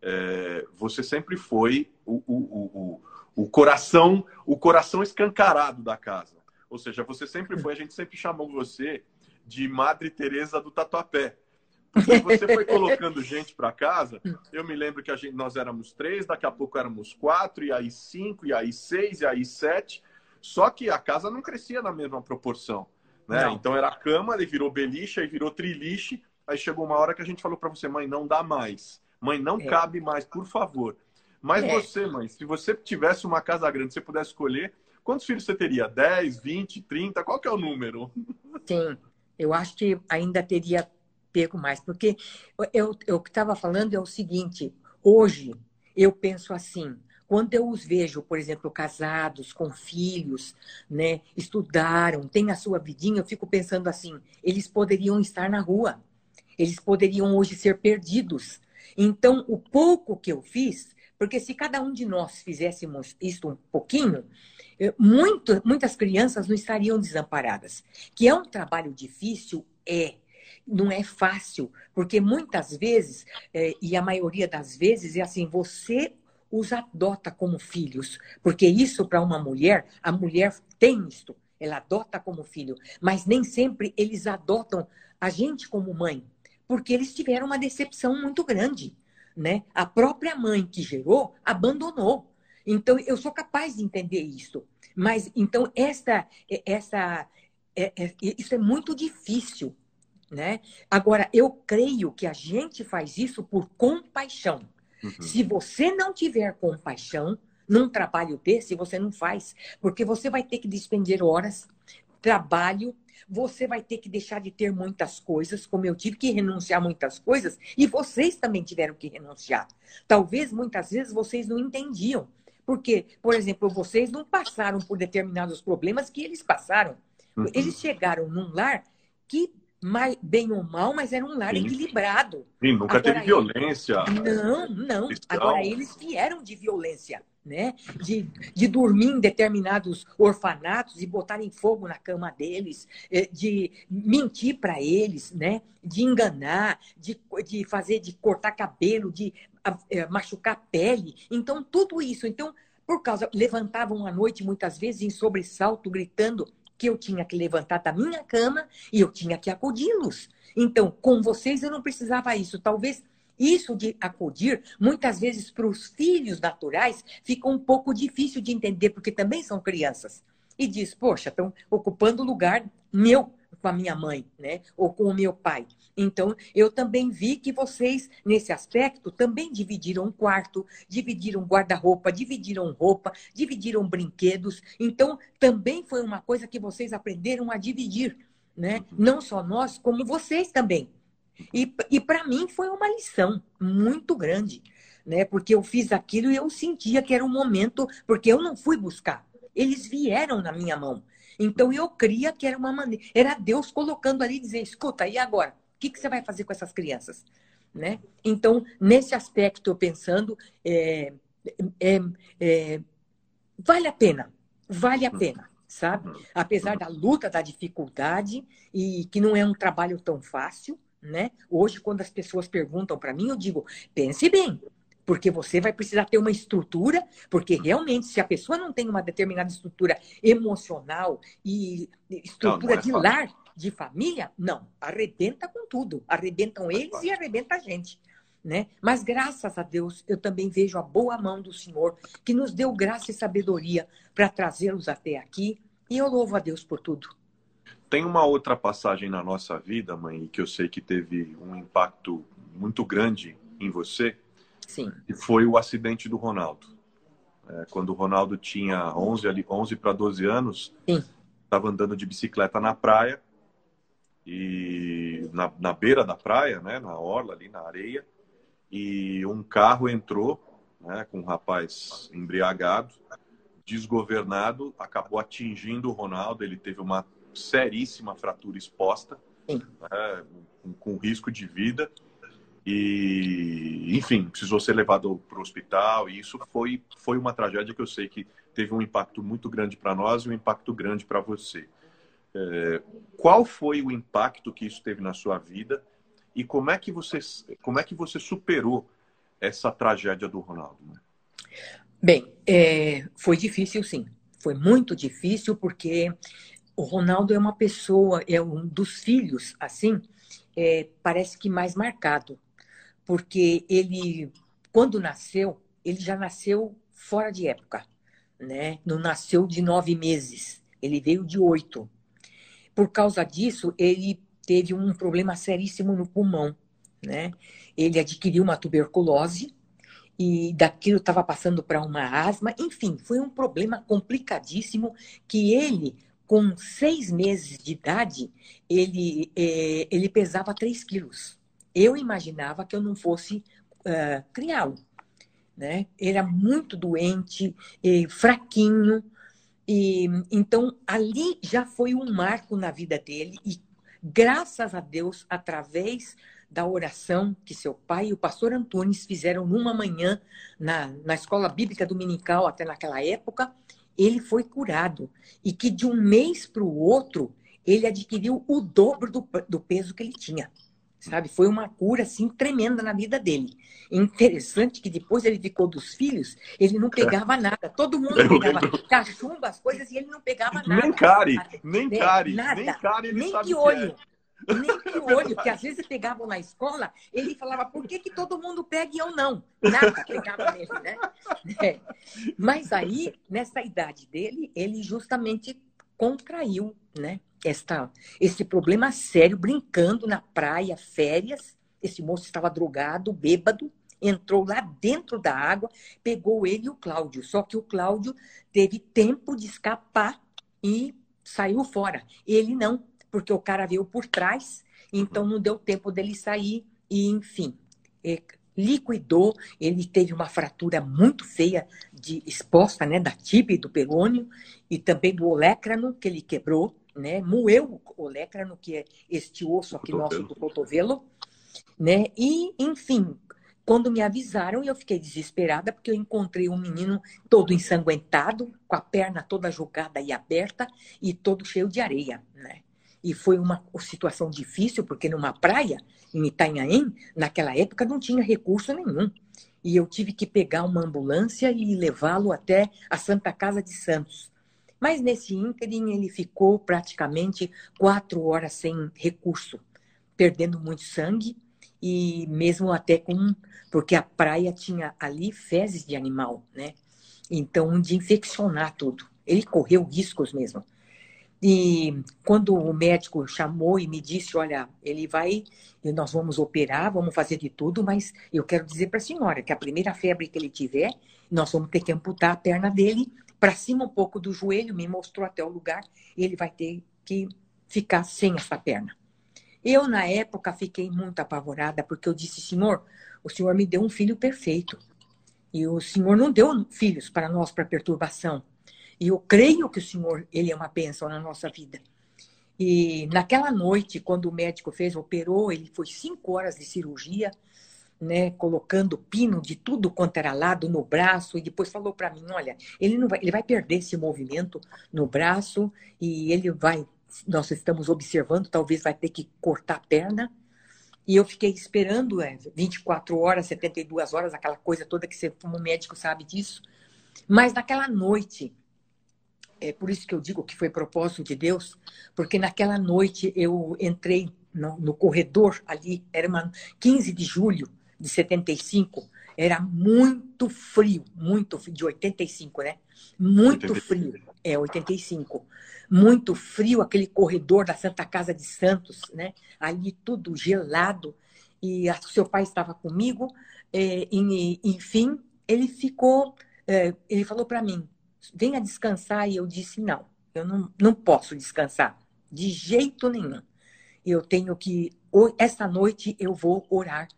é, você sempre foi o, o, o, o, coração, o coração escancarado da casa. Ou seja, você sempre foi, a gente sempre chamou você de Madre Teresa do Tatuapé você foi colocando gente para casa. Eu me lembro que a gente, nós éramos três, daqui a pouco éramos quatro, e aí cinco, e aí seis, e aí sete. Só que a casa não crescia na mesma proporção. Né? Então era cama, aí virou beliche, aí virou triliche. Aí chegou uma hora que a gente falou para você, mãe, não dá mais. Mãe, não é. cabe mais, por favor. Mas é. você, mãe, se você tivesse uma casa grande, você pudesse escolher, quantos filhos você teria? 10, 20, 30? Qual que é o número? Sim, eu acho que ainda teria pego mais, porque eu, eu que estava falando é o seguinte, hoje eu penso assim, quando eu os vejo, por exemplo, casados, com filhos, né, estudaram, têm a sua vidinha, eu fico pensando assim, eles poderiam estar na rua, eles poderiam hoje ser perdidos. Então, o pouco que eu fiz, porque se cada um de nós fizéssemos isto um pouquinho, muito, muitas crianças não estariam desamparadas. Que é um trabalho difícil, é. Não é fácil, porque muitas vezes, é, e a maioria das vezes, é assim: você os adota como filhos. Porque isso, para uma mulher, a mulher tem isto, ela adota como filho. Mas nem sempre eles adotam a gente como mãe, porque eles tiveram uma decepção muito grande. Né? A própria mãe que gerou abandonou. Então, eu sou capaz de entender isso. Mas, então, esta, essa, é, é, isso é muito difícil. Né? Agora, eu creio que a gente faz isso por compaixão. Uhum. Se você não tiver compaixão num trabalho desse, você não faz. Porque você vai ter que despender horas, trabalho, você vai ter que deixar de ter muitas coisas, como eu tive que renunciar a muitas coisas, e vocês também tiveram que renunciar. Talvez muitas vezes vocês não entendiam. Porque, por exemplo, vocês não passaram por determinados problemas que eles passaram. Uhum. Eles chegaram num lar que mais, bem ou mal, mas era um lar Sim. equilibrado. Sim, nunca Agora, teve violência. Não, não. Agora eles vieram de violência, né? De, de dormir em determinados orfanatos e botarem fogo na cama deles, eh, de mentir para eles, né? De enganar, de, de fazer, de cortar cabelo, de é, machucar pele. Então, tudo isso. Então, por causa, levantavam à noite muitas vezes em sobressalto, gritando que eu tinha que levantar da minha cama e eu tinha que acudi-los. Então, com vocês eu não precisava isso. Talvez isso de acudir, muitas vezes para os filhos naturais, fica um pouco difícil de entender, porque também são crianças. E diz, poxa, estão ocupando o lugar meu com a minha mãe, né? Ou com o meu pai. Então, eu também vi que vocês, nesse aspecto, também dividiram um quarto, dividiram guarda-roupa, dividiram roupa, dividiram brinquedos. Então, também foi uma coisa que vocês aprenderam a dividir, né? Não só nós, como vocês também. E, e para mim foi uma lição muito grande, né? Porque eu fiz aquilo e eu sentia que era um momento, porque eu não fui buscar. Eles vieram na minha mão. Então eu cria que era uma maneira, era Deus colocando ali e dizer, escuta, e agora? O que, que você vai fazer com essas crianças? Né? Então, nesse aspecto, eu pensando, é, é, é, vale a pena, vale a pena, sabe? Apesar da luta, da dificuldade, e que não é um trabalho tão fácil, né? Hoje, quando as pessoas perguntam para mim, eu digo, pense bem, porque você vai precisar ter uma estrutura, porque realmente, se a pessoa não tem uma determinada estrutura emocional e estrutura não, não é de lar, de família, não, arrebenta com tudo. Arrebentam eles e arrebenta a gente. Né? Mas graças a Deus, eu também vejo a boa mão do Senhor, que nos deu graça e sabedoria para trazê-los até aqui. E eu louvo a Deus por tudo. Tem uma outra passagem na nossa vida, mãe, que eu sei que teve um impacto muito grande em você. Sim. E foi o acidente do Ronaldo. É, quando o Ronaldo tinha 11, 11 para 12 anos, estava andando de bicicleta na praia e na, na beira da praia, né, na orla ali na areia, e um carro entrou, né, com um rapaz embriagado, desgovernado, acabou atingindo o Ronaldo, ele teve uma seríssima fratura exposta, né, com risco de vida e enfim precisou ser levado para o hospital e isso foi foi uma tragédia que eu sei que teve um impacto muito grande para nós e um impacto grande para você é, qual foi o impacto que isso teve na sua vida e como é que você, como é que você superou essa tragédia do Ronaldo? Né? Bem, é, foi difícil sim. Foi muito difícil porque o Ronaldo é uma pessoa, é um dos filhos, assim, é, parece que mais marcado. Porque ele, quando nasceu, ele já nasceu fora de época, né? Não nasceu de nove meses, ele veio de oito. Por causa disso, ele teve um problema seríssimo no pulmão, né? Ele adquiriu uma tuberculose e daquilo estava passando para uma asma. Enfim, foi um problema complicadíssimo que ele, com seis meses de idade, ele, é, ele pesava 3 quilos. Eu imaginava que eu não fosse uh, criá-lo. Né? Era muito doente, fraquinho. E, então, ali já foi um marco na vida dele. E, graças a Deus, através da oração que seu pai e o pastor Antunes fizeram numa manhã na, na escola bíblica dominical, até naquela época, ele foi curado. E que de um mês para o outro, ele adquiriu o dobro do, do peso que ele tinha. Sabe? Foi uma cura, assim, tremenda na vida dele. Interessante que depois ele ficou dos filhos, ele não pegava nada. Todo mundo pegava cachumba, as coisas, e ele não pegava nada. Nem cari, nem cari, nada. nem cari, nem que olho. É. Nem que olho, que às vezes pegavam na escola, ele falava, por que, que todo mundo pega e eu não? Nada pegava nele, né? É. Mas aí, nessa idade dele, ele justamente contraiu, né? Esta, esse problema sério, brincando na praia, férias. Esse moço estava drogado, bêbado, entrou lá dentro da água, pegou ele e o Cláudio. Só que o Cláudio teve tempo de escapar e saiu fora. Ele não, porque o cara veio por trás, então não deu tempo dele sair e, enfim, é, liquidou. Ele teve uma fratura muito feia de exposta, né, da tibia e do perônio e também do olécrano que ele quebrou, né, moeu o olécrano que é este osso aqui nosso do cotovelo, né? E, enfim, quando me avisaram, eu fiquei desesperada, porque eu encontrei um menino todo ensanguentado, com a perna toda jogada e aberta e todo cheio de areia, né? E foi uma situação difícil, porque numa praia, em Itanhaém, naquela época não tinha recurso nenhum. E eu tive que pegar uma ambulância e levá-lo até a Santa Casa de Santos. Mas nesse ínterim ele ficou praticamente quatro horas sem recurso, perdendo muito sangue e mesmo até com porque a praia tinha ali fezes de animal, né? Então de infeccionar tudo. Ele correu riscos mesmo. E quando o médico chamou e me disse, olha, ele vai, nós vamos operar, vamos fazer de tudo, mas eu quero dizer para a senhora que a primeira febre que ele tiver, nós vamos ter que amputar a perna dele para cima um pouco do joelho, me mostrou até o lugar, ele vai ter que ficar sem essa perna. Eu, na época, fiquei muito apavorada, porque eu disse, senhor, o senhor me deu um filho perfeito. E o senhor não deu filhos para nós para perturbação. E eu creio que o Senhor, ele é uma bênção na nossa vida. E naquela noite, quando o médico fez, operou, ele foi cinco horas de cirurgia, né, colocando pino de tudo quanto era lado no braço, e depois falou para mim, olha, ele não vai, ele vai perder esse movimento no braço e ele vai, nós estamos observando, talvez vai ter que cortar a perna. E eu fiquei esperando é, 24 horas, 72 horas, aquela coisa toda que você, como médico, sabe disso. Mas naquela noite, é por isso que eu digo que foi propósito de Deus, porque naquela noite eu entrei no, no corredor ali, era uma 15 de julho de 75, era muito frio, muito frio, de 85, né? Muito 85. frio, é, 85. Muito frio, aquele corredor da Santa Casa de Santos, né? Ali tudo gelado. E a, seu pai estava comigo, é, e, enfim, ele ficou, é, ele falou para mim, venha descansar. E eu disse: não, eu não, não posso descansar, de jeito nenhum. Eu tenho que, essa noite eu vou orar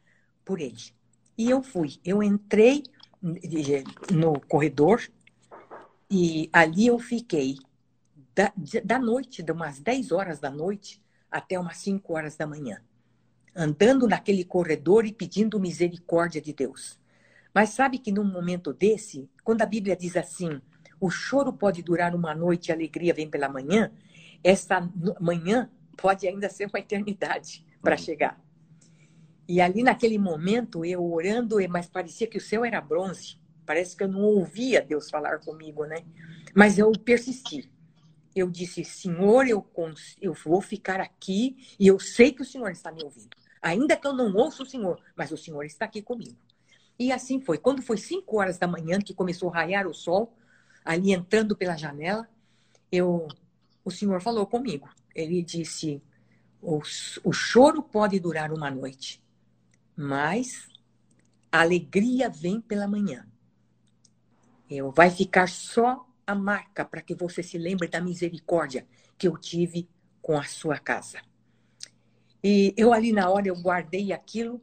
por ele. E eu fui. Eu entrei no corredor e ali eu fiquei da, da noite, de umas 10 horas da noite até umas 5 horas da manhã, andando naquele corredor e pedindo misericórdia de Deus. Mas sabe que num momento desse, quando a Bíblia diz assim, o choro pode durar uma noite e a alegria vem pela manhã, essa manhã pode ainda ser uma eternidade para uhum. chegar. E ali naquele momento, eu orando, mas parecia que o céu era bronze. Parece que eu não ouvia Deus falar comigo, né? Mas eu persisti. Eu disse, Senhor, eu, eu vou ficar aqui e eu sei que o Senhor está me ouvindo. Ainda que eu não ouça o Senhor, mas o Senhor está aqui comigo. E assim foi. Quando foi cinco horas da manhã que começou a raiar o sol, ali entrando pela janela, eu, o Senhor falou comigo. Ele disse: o, o choro pode durar uma noite, mas a alegria vem pela manhã. Eu, vai ficar só a marca para que você se lembre da misericórdia que eu tive com a sua casa. E eu ali na hora eu guardei aquilo,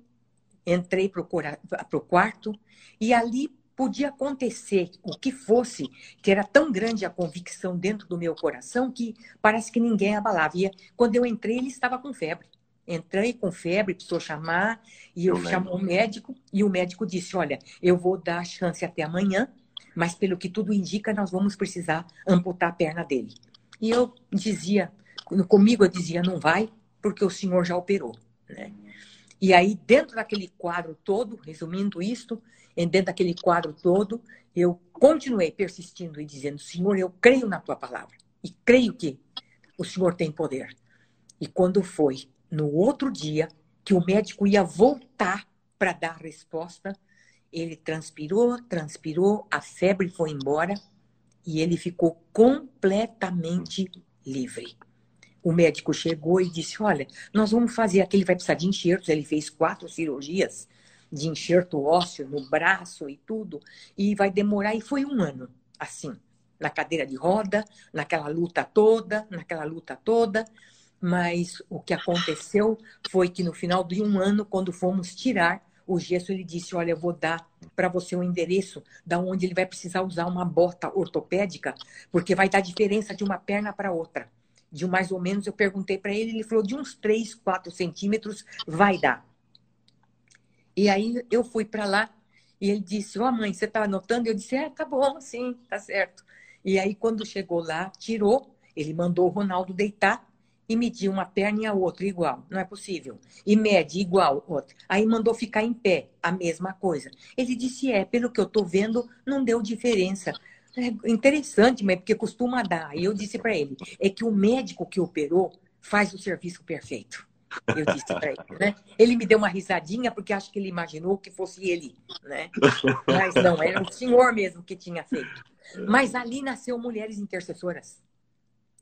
entrei para o quarto e ali podia acontecer o que fosse, que era tão grande a convicção dentro do meu coração que parece que ninguém abalava. E quando eu entrei, ele estava com febre. Entrei com febre, precisou chamar, e eu, eu chamou o médico, e o médico disse: Olha, eu vou dar a chance até amanhã, mas pelo que tudo indica, nós vamos precisar amputar a perna dele. E eu dizia, comigo eu dizia: Não vai, porque o senhor já operou. Né? E aí, dentro daquele quadro todo, resumindo isto, dentro daquele quadro todo, eu continuei persistindo e dizendo: Senhor, eu creio na tua palavra e creio que o Senhor tem poder. E quando foi no outro dia que o médico ia voltar para dar resposta, ele transpirou, transpirou, a febre foi embora e ele ficou completamente livre. O médico chegou e disse: Olha, nós vamos fazer aqui. Ele vai precisar de enxertos. Ele fez quatro cirurgias de enxerto ósseo no braço e tudo, e vai demorar, e foi um ano, assim, na cadeira de roda, naquela luta toda, naquela luta toda, mas o que aconteceu foi que no final de um ano, quando fomos tirar o gesso, ele disse: Olha, eu vou dar para você o um endereço da onde ele vai precisar usar uma bota ortopédica, porque vai dar diferença de uma perna para outra. De mais ou menos, eu perguntei para ele, ele falou: de uns 3, 4 centímetros vai dar. E aí eu fui para lá e ele disse: Ó, oh, mãe, você está anotando? Eu disse: É, tá bom, sim, tá certo. E aí, quando chegou lá, tirou, ele mandou o Ronaldo deitar e mediu uma perna e a outra igual. Não é possível. E mede igual outra. Aí mandou ficar em pé, a mesma coisa. Ele disse: É, pelo que eu estou vendo, não deu diferença. É interessante, mas porque costuma dar. E eu disse para ele: É que o médico que operou faz o serviço perfeito. Eu disse para ele, né? Ele me deu uma risadinha porque acho que ele imaginou que fosse ele, né? Mas não, era o senhor mesmo que tinha feito. Mas ali nasceu Mulheres Intercessoras.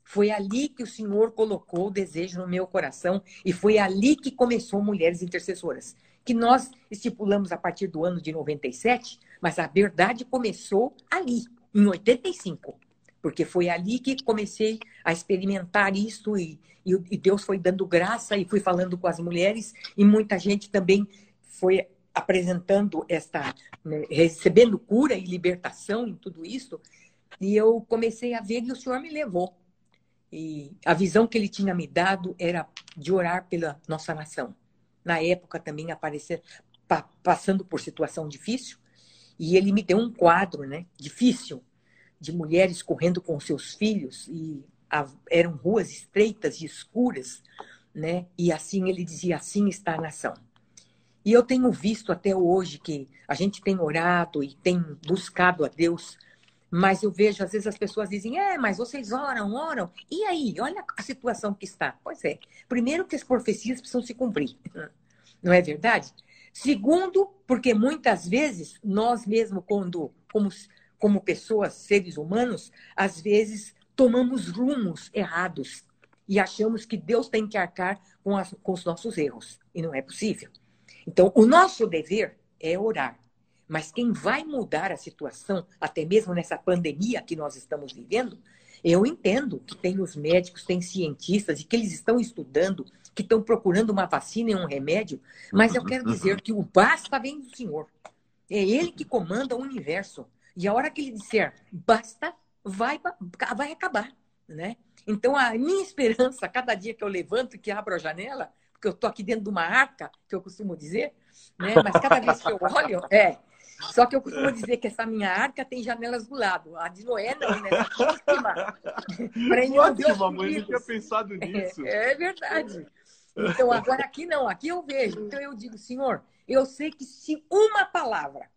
Foi ali que o Senhor colocou o desejo no meu coração e foi ali que começou Mulheres Intercessoras, que nós estipulamos a partir do ano de 97, mas a verdade começou ali, em 85 porque foi ali que comecei a experimentar isso e, e, Deus foi dando graça e fui falando com as mulheres e muita gente também foi apresentando esta, né, recebendo cura e libertação em tudo isso. E eu comecei a ver e o Senhor me levou. E a visão que ele tinha me dado era de orar pela nossa nação. Na época também aparecer passando por situação difícil, e ele me deu um quadro, né, difícil, de mulheres correndo com seus filhos e a, eram ruas estreitas e escuras, né? E assim ele dizia: assim está a nação. E eu tenho visto até hoje que a gente tem orado e tem buscado a Deus, mas eu vejo às vezes as pessoas dizem: é, mas vocês oram, oram. E aí, olha a situação que está. Pois é. Primeiro, que as profecias precisam se cumprir, não é verdade? Segundo, porque muitas vezes nós mesmo, quando, como como pessoas, seres humanos, às vezes tomamos rumos errados e achamos que Deus tem que arcar com, as, com os nossos erros. E não é possível. Então, o nosso dever é orar. Mas quem vai mudar a situação, até mesmo nessa pandemia que nós estamos vivendo, eu entendo que tem os médicos, tem cientistas e que eles estão estudando, que estão procurando uma vacina e um remédio, mas eu quero dizer que o basta vem do Senhor. É Ele que comanda o universo. E a hora que ele disser basta, vai, vai acabar, né? Então, a minha esperança, cada dia que eu levanto, que abro a janela, porque eu estou aqui dentro de uma arca, que eu costumo dizer, né? Mas cada vez que eu olho, é. Só que eu costumo dizer que essa minha arca tem janelas do lado. A de Noé não, né? Tá em cima. Para ele Ótimo, mãe, eu tinha pensado nisso. É, é verdade. Então, agora aqui não, aqui eu vejo. Então eu digo, Senhor, eu sei que se uma palavra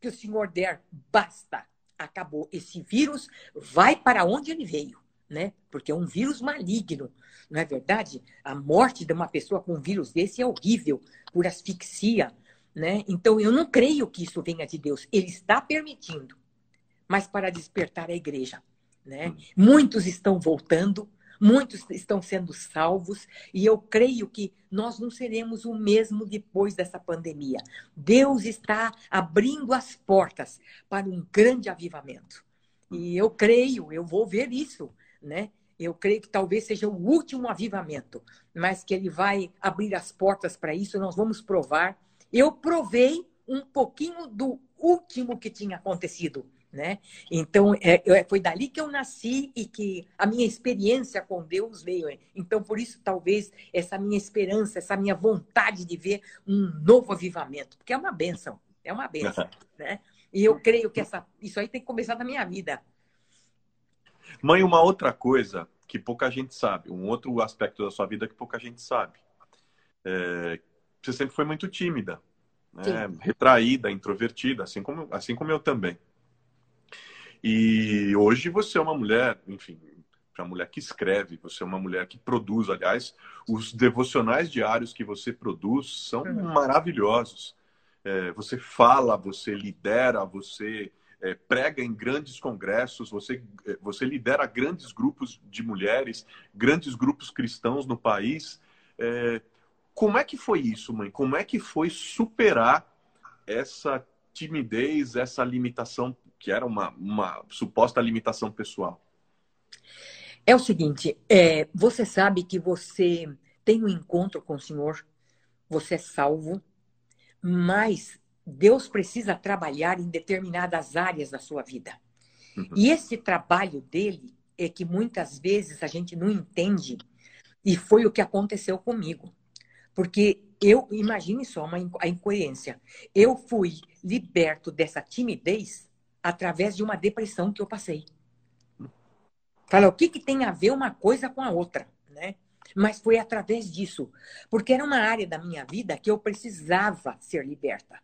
que o Senhor der, basta. Acabou. Esse vírus vai para onde ele veio, né? Porque é um vírus maligno, não é verdade? A morte de uma pessoa com um vírus desse é horrível, por asfixia, né? Então eu não creio que isso venha de Deus. Ele está permitindo, mas para despertar a igreja, né? Muitos estão voltando, muitos estão sendo salvos e eu creio que nós não seremos o mesmo depois dessa pandemia. Deus está abrindo as portas para um grande avivamento. E eu creio, eu vou ver isso, né? Eu creio que talvez seja o último avivamento, mas que ele vai abrir as portas para isso, nós vamos provar. Eu provei um pouquinho do último que tinha acontecido né? Então, é, é, foi dali que eu nasci e que a minha experiência com Deus veio. Então, por isso, talvez, essa minha esperança, essa minha vontade de ver um novo avivamento, porque é uma benção, é uma benção, né? E eu creio que essa, isso aí tem que começar na minha vida. Mãe, uma outra coisa que pouca gente sabe, um outro aspecto da sua vida que pouca gente sabe. É, você sempre foi muito tímida, né? retraída, introvertida, assim como, assim como eu também. E hoje você é uma mulher, enfim, para uma mulher que escreve, você é uma mulher que produz. Aliás, os devocionais diários que você produz são uhum. maravilhosos. É, você fala, você lidera, você é, prega em grandes congressos, você, é, você lidera grandes grupos de mulheres, grandes grupos cristãos no país. Como é que foi isso, mãe? Como é que foi superar essa timidez, essa limitação que era uma, uma suposta limitação pessoal? É o seguinte, é, você sabe que você tem um encontro com o Senhor, você é salvo, mas Deus precisa trabalhar em determinadas áreas da sua vida. Uhum. E esse trabalho dele é que muitas vezes a gente não entende, e foi o que aconteceu comigo. Porque eu, imagine só uma, a incoerência. Eu fui liberto dessa timidez através de uma depressão que eu passei. Fala, o que, que tem a ver uma coisa com a outra, né? Mas foi através disso, porque era uma área da minha vida que eu precisava ser liberta.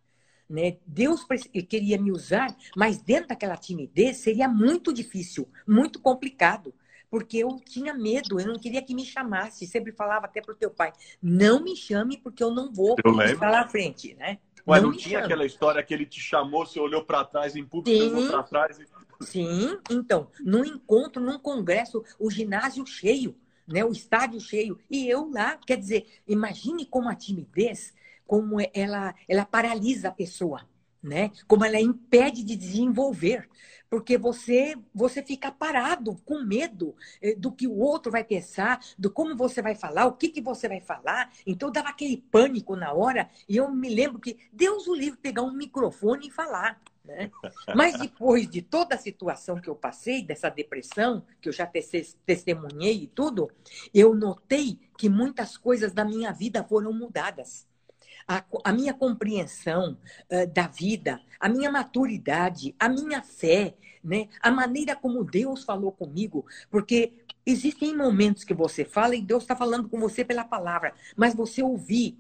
Né? Deus queria me usar, mas dentro daquela timidez seria muito difícil, muito complicado, porque eu tinha medo, eu não queria que me chamasse. Sempre falava até para o teu pai: não me chame porque eu não vou falar à frente, né? Ué, não, não tinha chama. aquela história que ele te chamou, você olhou para trás em público, Sim. olhou para trás e... Sim, então, num encontro, num congresso, o ginásio cheio, né, o estádio cheio, e eu lá, quer dizer, imagine como a timidez, como ela, ela paralisa a pessoa, né? Como ela impede de desenvolver porque você você fica parado com medo eh, do que o outro vai pensar, do como você vai falar, o que, que você vai falar. Então dava aquele pânico na hora e eu me lembro que Deus o livre pegar um microfone e falar. Né? Mas depois de toda a situação que eu passei, dessa depressão, que eu já testemunhei e tudo, eu notei que muitas coisas da minha vida foram mudadas a, a minha compreensão uh, da vida, a minha maturidade, a minha fé, né? a maneira como Deus falou comigo, porque existem momentos que você fala e Deus está falando com você pela palavra, mas você ouvir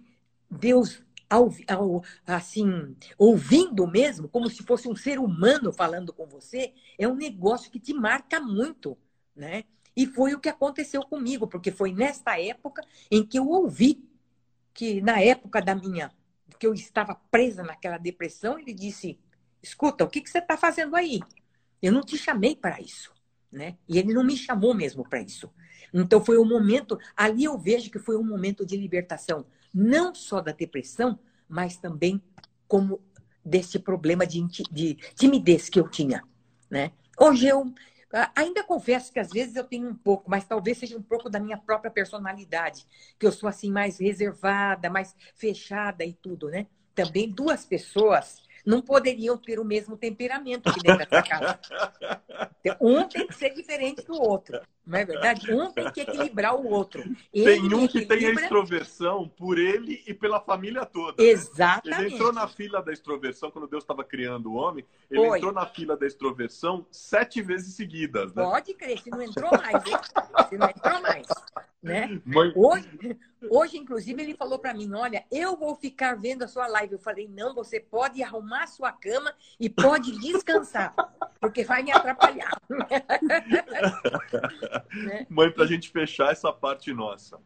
Deus ao, ao, assim, ouvindo mesmo, como se fosse um ser humano falando com você, é um negócio que te marca muito, né? E foi o que aconteceu comigo, porque foi nesta época em que eu ouvi que na época da minha, que eu estava presa naquela depressão, ele disse: escuta, o que, que você está fazendo aí? Eu não te chamei para isso, né? E ele não me chamou mesmo para isso. Então foi um momento, ali eu vejo que foi um momento de libertação, não só da depressão, mas também como desse problema de, de timidez que eu tinha, né? Hoje eu ainda confesso que às vezes eu tenho um pouco, mas talvez seja um pouco da minha própria personalidade, que eu sou assim mais reservada, mais fechada e tudo, né? Também duas pessoas não poderiam ter o mesmo temperamento aqui dentro dessa casa. Um tem que ser diferente do outro, não é verdade? Um tem que equilibrar o outro. Ele tem um que equilibra... tem a extroversão por ele e pela família toda. Exatamente. Né? Ele entrou na fila da extroversão quando Deus estava criando o homem. Ele Foi. entrou na fila da extroversão sete vezes seguidas. Né? Pode crer, se não entrou mais, hein? Se não entrou mais. Né? Mãe... Hoje, hoje, inclusive, ele falou para mim: Olha, eu vou ficar vendo a sua live. Eu falei: Não, você pode arrumar a sua cama e pode descansar, porque vai me atrapalhar. né? Mãe, para a gente fechar essa parte nossa.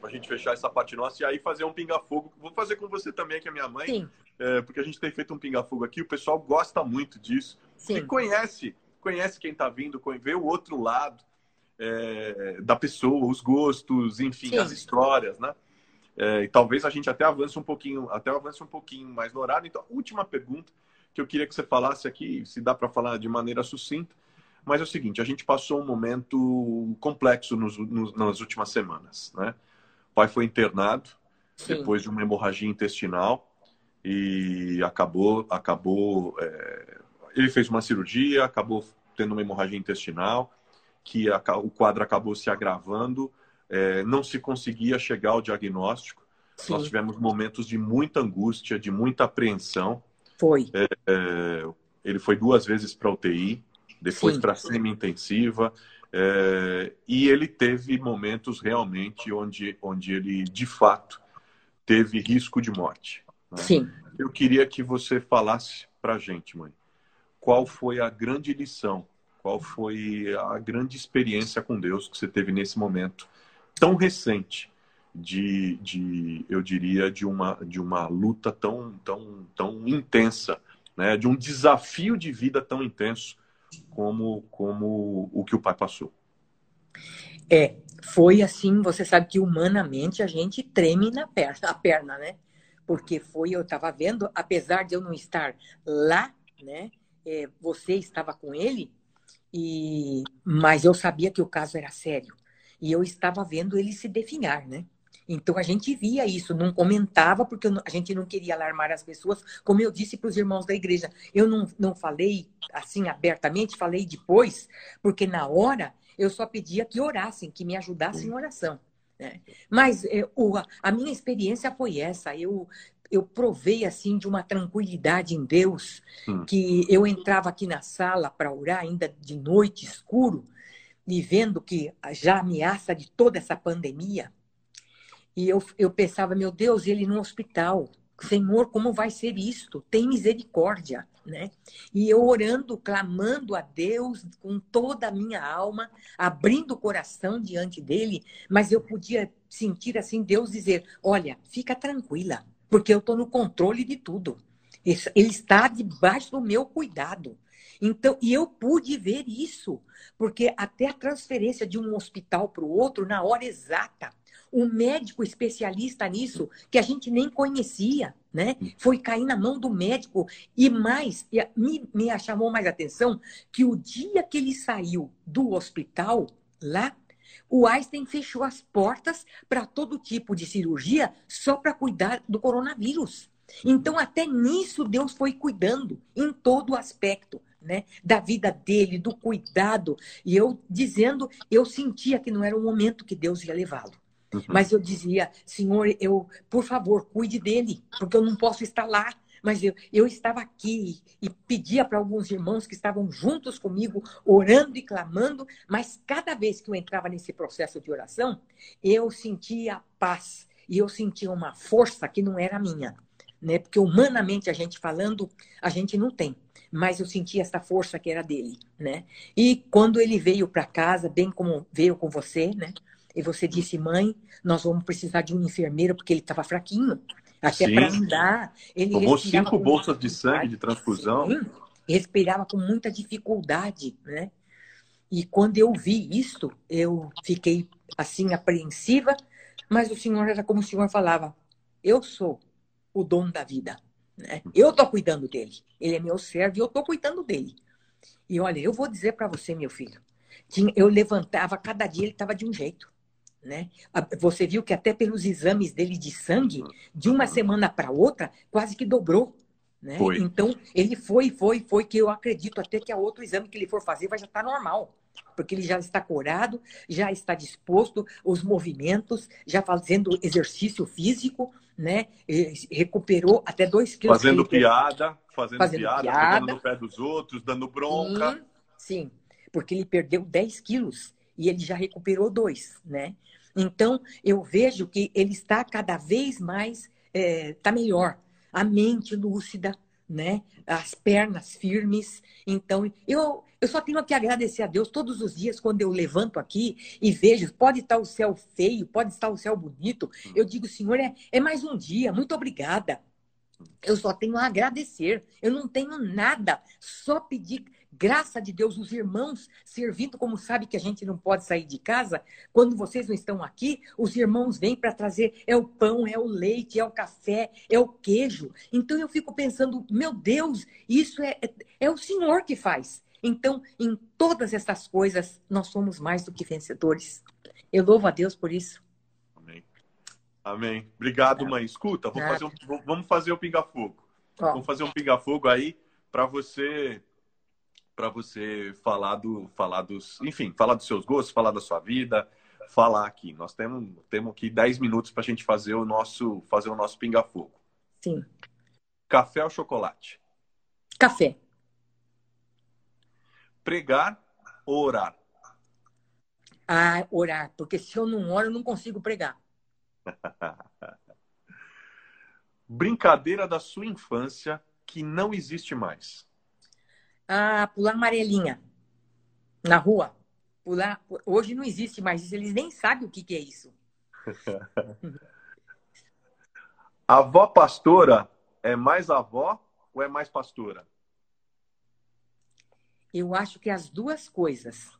Para a gente fechar essa parte nossa e aí fazer um pinga-fogo. Vou fazer com você também, que é minha mãe. É, porque a gente tem feito um pinga-fogo aqui, o pessoal gosta muito disso. Sim. E conhece, conhece quem está vindo, vê o outro lado. é, da pessoa, os gostos, enfim, Sim. as histórias, né? É, e talvez a gente até avance um pouquinho, até avance um pouquinho mais no horário. Então, última pergunta que eu queria que você falasse aqui, se dá para falar de maneira sucinta, mas é o seguinte: a gente passou um momento complexo nos, nos, nas últimas semanas, né? O pai foi internado Sim. depois de uma hemorragia intestinal e acabou, acabou, é... ele fez uma cirurgia, acabou tendo uma hemorragia intestinal, que a, o quadro acabou se agravando, é, não se conseguia chegar ao diagnóstico. Sim. Nós tivemos momentos de muita angústia, de muita apreensão. Foi. É, é ele foi duas vezes para UTI, depois para semi-intensiva. É, e ele teve momentos realmente onde, onde ele, de fato, teve risco de morte. Né? Sim. Eu queria que você falasse para a gente, mãe, qual foi a grande lição, qual foi a grande experiência com Deus que você teve nesse momento tão recente de, de eu diria, de uma, de uma luta tão, tão, tão intensa, né? de um desafio de vida tão intenso como, como o que o pai passou. É, foi assim, você sabe que humanamente a gente treme na perna, a perna, né? Porque foi, eu estava vendo, apesar de eu não estar lá, né? É, você estava com ele, e mas eu sabia que o caso era sério. E eu estava vendo ele se definhar, né? Então a gente via isso, não comentava, porque a gente não queria alarmar as pessoas, como eu disse para os irmãos da igreja. Eu não, não falei assim abertamente, falei depois, porque na hora eu só pedia que orassem, que me ajudassem em oração. Né? Mas é, a minha experiência foi essa. Eu, eu provei assim de uma tranquilidade em Deus, hum. que eu entrava aqui na sala para orar, ainda de noite escuro, e vendo que já ameaça de toda essa pandemia, e eu, eu pensava, meu Deus, ele no hospital. Senhor, como vai ser isto? Tem misericórdia, né? E eu orando, clamando a Deus com toda a minha alma, abrindo o coração diante dele, mas eu podia sentir assim Deus dizer: "Olha, fica tranquila, porque eu estou no controle de tudo. Ele está debaixo do meu cuidado. Então, e eu pude ver isso, porque até a transferência de um hospital para o outro na hora exata, um médico especialista nisso que a gente nem conhecia, né? Foi cair na mão do médico e mais me, me chamou mais atenção que o dia que ele saiu do hospital lá o Einstein fechou as portas para todo tipo de cirurgia só para cuidar do coronavírus. Então, até nisso, Deus foi cuidando, em todo aspecto, né? Da vida dele, do cuidado. E eu dizendo, eu sentia que não era o momento que Deus ia levá-lo. Uhum. Mas eu dizia, Senhor, eu, por favor, cuide dele, porque eu não posso estar lá. Mas eu, eu estava aqui e pedia para alguns irmãos que estavam juntos comigo, orando e clamando, mas cada vez que eu entrava nesse processo de oração, eu sentia paz e eu sentia uma força que não era minha, né? Porque humanamente a gente falando, a gente não tem, mas eu sentia essa força que era dele, né? E quando ele veio para casa, bem como veio com você, né? E você disse, mãe, nós vamos precisar de um enfermeiro porque ele estava fraquinho. Até para andar. Ele Tomou cinco bolsas de sangue de transfusão. Sim, respirava com muita dificuldade, né? E quando eu vi isso, eu fiquei assim apreensiva, mas o Senhor era como o Senhor falava: eu sou o dono da vida, né? Eu tô cuidando dele. Ele é meu servo e eu tô cuidando dele. E olha, eu vou dizer para você, meu filho, eu levantava cada dia ele estava de um jeito. Né? Você viu que até pelos exames dele de sangue, de uma semana para outra, quase que dobrou. Né? Então, ele foi, foi, foi, que eu acredito até que a outro exame que ele for fazer vai já estar tá normal. Porque ele já está curado, já está disposto, os movimentos, já fazendo exercício físico, né? recuperou até dois quilos. Fazendo piada, fazendo, fazendo piada, piada, no pé dos outros, dando bronca. Sim, sim, porque ele perdeu 10 quilos e ele já recuperou dois, né? Então, eu vejo que ele está cada vez mais, está é, melhor. A mente lúcida, né? As pernas firmes. Então, eu, eu só tenho que agradecer a Deus todos os dias quando eu levanto aqui e vejo, pode estar o céu feio, pode estar o céu bonito. Eu digo, Senhor, é, é mais um dia, muito obrigada. Eu só tenho a agradecer. Eu não tenho nada, só pedir graça de Deus, os irmãos servindo, como sabe que a gente não pode sair de casa, quando vocês não estão aqui, os irmãos vêm para trazer é o pão, é o leite, é o café, é o queijo. Então eu fico pensando, meu Deus, isso é, é, é o Senhor que faz. Então, em todas essas coisas, nós somos mais do que vencedores. Eu louvo a Deus por isso. Amém. Amém. Obrigado, mãe. Escuta, fazer um, vamos fazer o pinga-fogo. Vamos fazer um pinga-fogo aí para você para você falar do falar dos, enfim, falar dos seus gostos, falar da sua vida, falar aqui. Nós temos temos aqui 10 minutos para a gente fazer o nosso fazer o nosso pinga-fogo. Sim. Café ou chocolate? Café. Pregar ou orar? Ah, orar, porque se eu não oro, eu não consigo pregar. Brincadeira da sua infância que não existe mais. Ah, pular amarelinha na rua. Pular. Hoje não existe mais isso, eles nem sabem o que, que é isso. a avó pastora é mais avó ou é mais pastora? Eu acho que as duas coisas.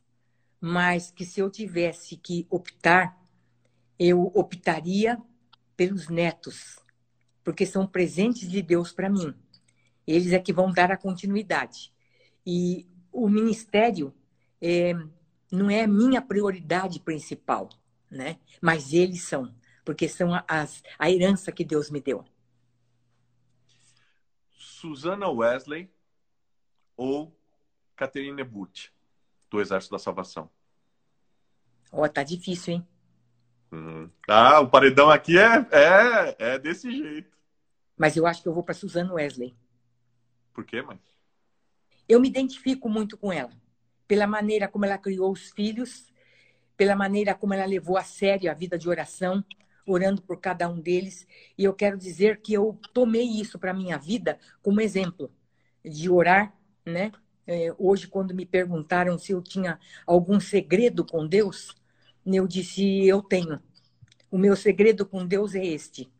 Mas que se eu tivesse que optar, eu optaria pelos netos, porque são presentes de Deus para mim. Eles é que vão dar a continuidade. E o ministério é, não é a minha prioridade principal, né? Mas eles são, porque são as, a herança que Deus me deu. Susana Wesley ou Catherine Butch, do Exército da Salvação? Ó, oh, tá difícil, hein? Hum. Ah, o paredão aqui é, é, é desse jeito. Mas eu acho que eu vou para Susana Wesley. Por quê, mãe? Eu me identifico muito com ela. Pela maneira como ela criou os filhos, pela maneira como ela levou a sério a vida de oração, orando por cada um deles. E eu quero dizer que eu tomei isso para minha vida como exemplo de orar, né? É, hoje, quando me perguntaram se eu tinha algum segredo com Deus, eu disse: eu tenho. O meu segredo com Deus é este: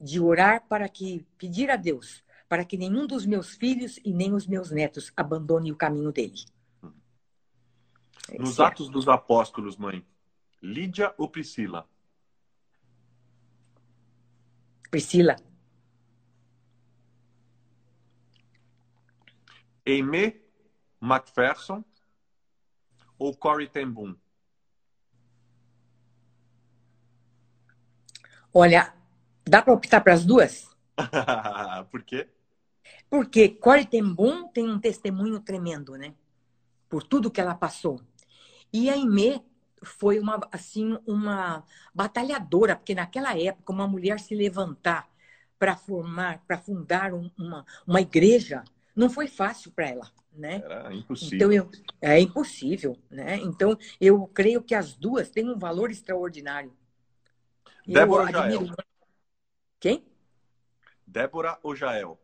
de orar para que pedir a Deus para que nenhum dos meus filhos e nem os meus netos abandone o caminho dele. Nos é. Atos dos Apóstolos, mãe, Lídia ou Priscila? Priscila. Aimee MacPherson ou Corey Ten Boom? Olha, dá para optar para as duas? Por quê? Porque Boom tem um testemunho tremendo, né? Por tudo que ela passou. E a Aimee foi uma assim uma batalhadora, porque naquela época uma mulher se levantar para formar, para fundar um, uma, uma igreja, não foi fácil para ela né? Era impossível. Então eu, é impossível, né? Então eu creio que as duas têm um valor extraordinário. Débora eu admiro... Jael. Quem? Débora ou Jael?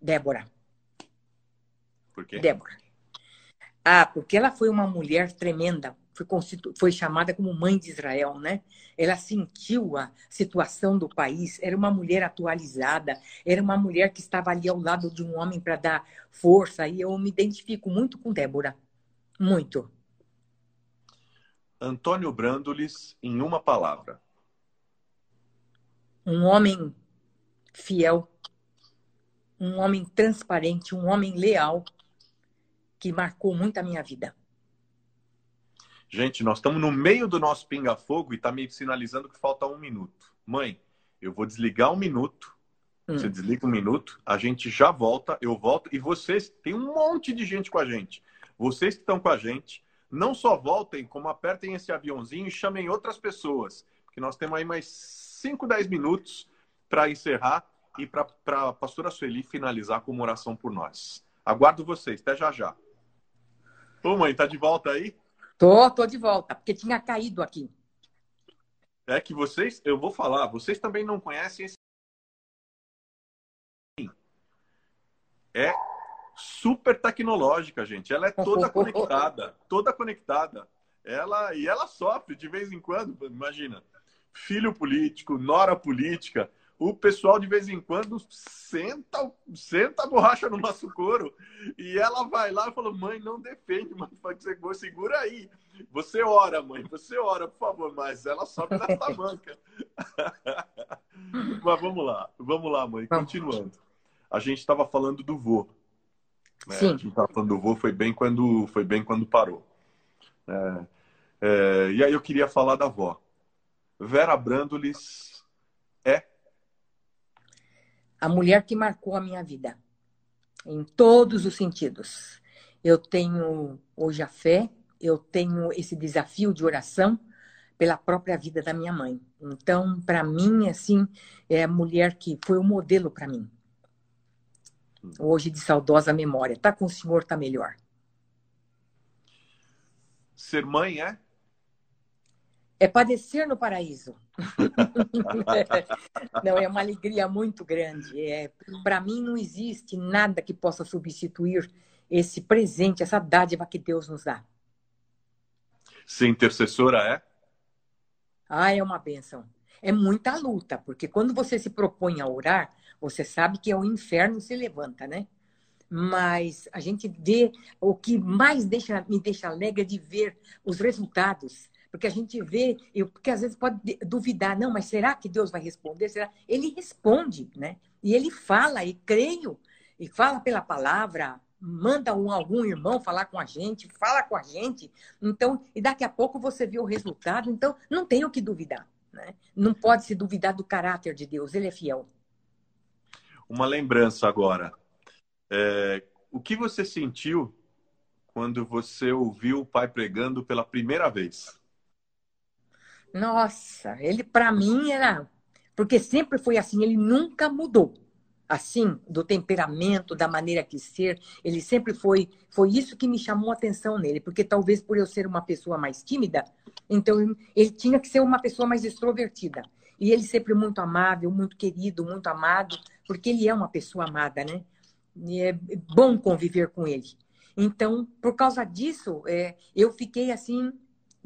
Débora. Por quê? Débora. Ah, porque ela foi uma mulher tremenda foi, constitu... foi chamada como mãe de Israel, né? Ela sentiu a situação do país, era uma mulher atualizada, era uma mulher que estava ali ao lado de um homem para dar força, e eu me identifico muito com Débora. Muito. Antônio Brandolis, em uma palavra. Um homem fiel, um homem transparente, um homem leal, que marcou muito a minha vida. Gente, nós estamos no meio do nosso pinga-fogo e está me sinalizando que falta um minuto. Mãe, eu vou desligar um minuto. Hum. Você desliga um minuto, a gente já volta, eu volto. E vocês, tem um monte de gente com a gente. Vocês que estão com a gente, não só voltem, como apertem esse aviãozinho e chamem outras pessoas. Porque nós temos aí mais 5, 10 minutos para encerrar e para a pastora Sueli finalizar com uma oração por nós. Aguardo vocês, até já já. Ô mãe, tá de volta aí? Tô, tô de volta, porque tinha caído aqui. É que vocês, eu vou falar, vocês também não conhecem esse. É super tecnológica, gente. Ela é toda conectada, toda conectada. Ela e ela sofre de vez em quando, imagina. Filho político, nora política, o pessoal de vez em quando senta, senta a borracha no nosso couro e ela vai lá e fala: mãe, não defende, mãe, segura aí. Você ora, mãe, você ora, por favor, mas ela sobe na tamanca. mas vamos lá, vamos lá, mãe, continuando. A gente estava falando do vô. Né? Sim. A gente estava falando do vô, foi bem quando, foi bem quando parou. É, é, e aí eu queria falar da avó. Vera Brandolis a mulher que marcou a minha vida em todos os sentidos. Eu tenho hoje a fé, eu tenho esse desafio de oração pela própria vida da minha mãe. Então, para mim, assim, é a mulher que foi o um modelo para mim. Hoje de saudosa memória. Tá com o senhor, tá melhor. Ser mãe é? É padecer no paraíso. não, é uma alegria muito grande. É, Para mim, não existe nada que possa substituir esse presente, essa dádiva que Deus nos dá. Ser intercessora é? Ah, é uma benção. É muita luta, porque quando você se propõe a orar, você sabe que é o inferno se levanta, né? Mas a gente vê o que mais deixa, me deixa alegre é de ver os resultados porque a gente vê, eu, porque às vezes pode duvidar, não, mas será que Deus vai responder? Será? Ele responde, né? E ele fala, e creio, e fala pela palavra, manda um, algum irmão falar com a gente, fala com a gente. Então, e daqui a pouco você vê o resultado. Então, não tem o que duvidar. Né? Não pode se duvidar do caráter de Deus, ele é fiel. Uma lembrança agora. É, o que você sentiu quando você ouviu o pai pregando pela primeira vez? Nossa, ele para mim era. Porque sempre foi assim, ele nunca mudou. Assim, do temperamento, da maneira que ser, ele sempre foi. Foi isso que me chamou a atenção nele, porque talvez por eu ser uma pessoa mais tímida, então ele tinha que ser uma pessoa mais extrovertida. E ele sempre muito amável, muito querido, muito amado, porque ele é uma pessoa amada, né? E é bom conviver com ele. Então, por causa disso, é, eu fiquei assim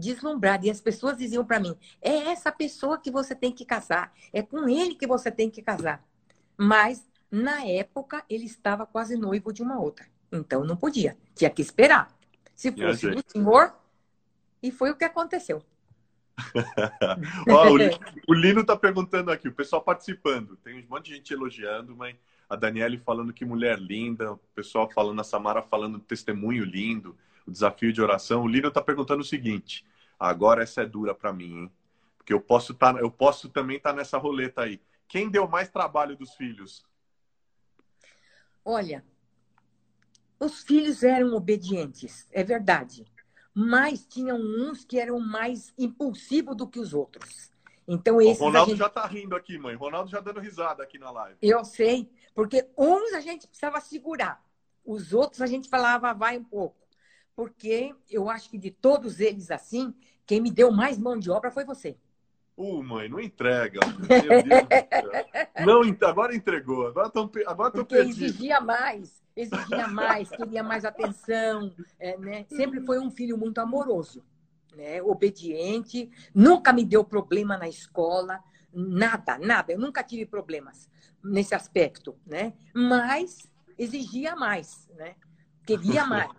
deslumbrada. E as pessoas diziam para mim: é essa pessoa que você tem que casar, é com ele que você tem que casar. Mas, na época, ele estava quase noivo de uma outra. Então, não podia, tinha que esperar. Se fosse o senhor, e foi o que aconteceu. Ó, o, Lino está perguntando aqui, o pessoal participando. Tem um monte de gente elogiando, mas a Daniele falando que mulher linda, o pessoal falando, a Samara falando testemunho lindo, o desafio de oração. O Lino está perguntando o seguinte: Agora essa é dura para mim, hein? Porque eu posso, tá, eu posso também estar tá nessa roleta aí. Quem deu mais trabalho dos filhos? Olha, os filhos eram obedientes, é verdade. Mas tinham uns que eram mais impulsivos do que os outros. Então, esses. O Ronaldo gente... já está rindo aqui, mãe. O Ronaldo já dando risada aqui na live. Eu sei, porque uns a gente precisava segurar, os outros a gente falava, vai um pouco. Porque eu acho que de todos eles assim, quem me deu mais mão de obra foi você. Uh, mãe, não entrega. não, agora entregou. Agora tô, agora tô Porque perdido. exigia mais, exigia mais, queria mais atenção. É, né? Sempre foi um filho muito amoroso, né? obediente, nunca me deu problema na escola, nada, nada. Eu nunca tive problemas nesse aspecto, né? Mas exigia mais, né? Queria mais.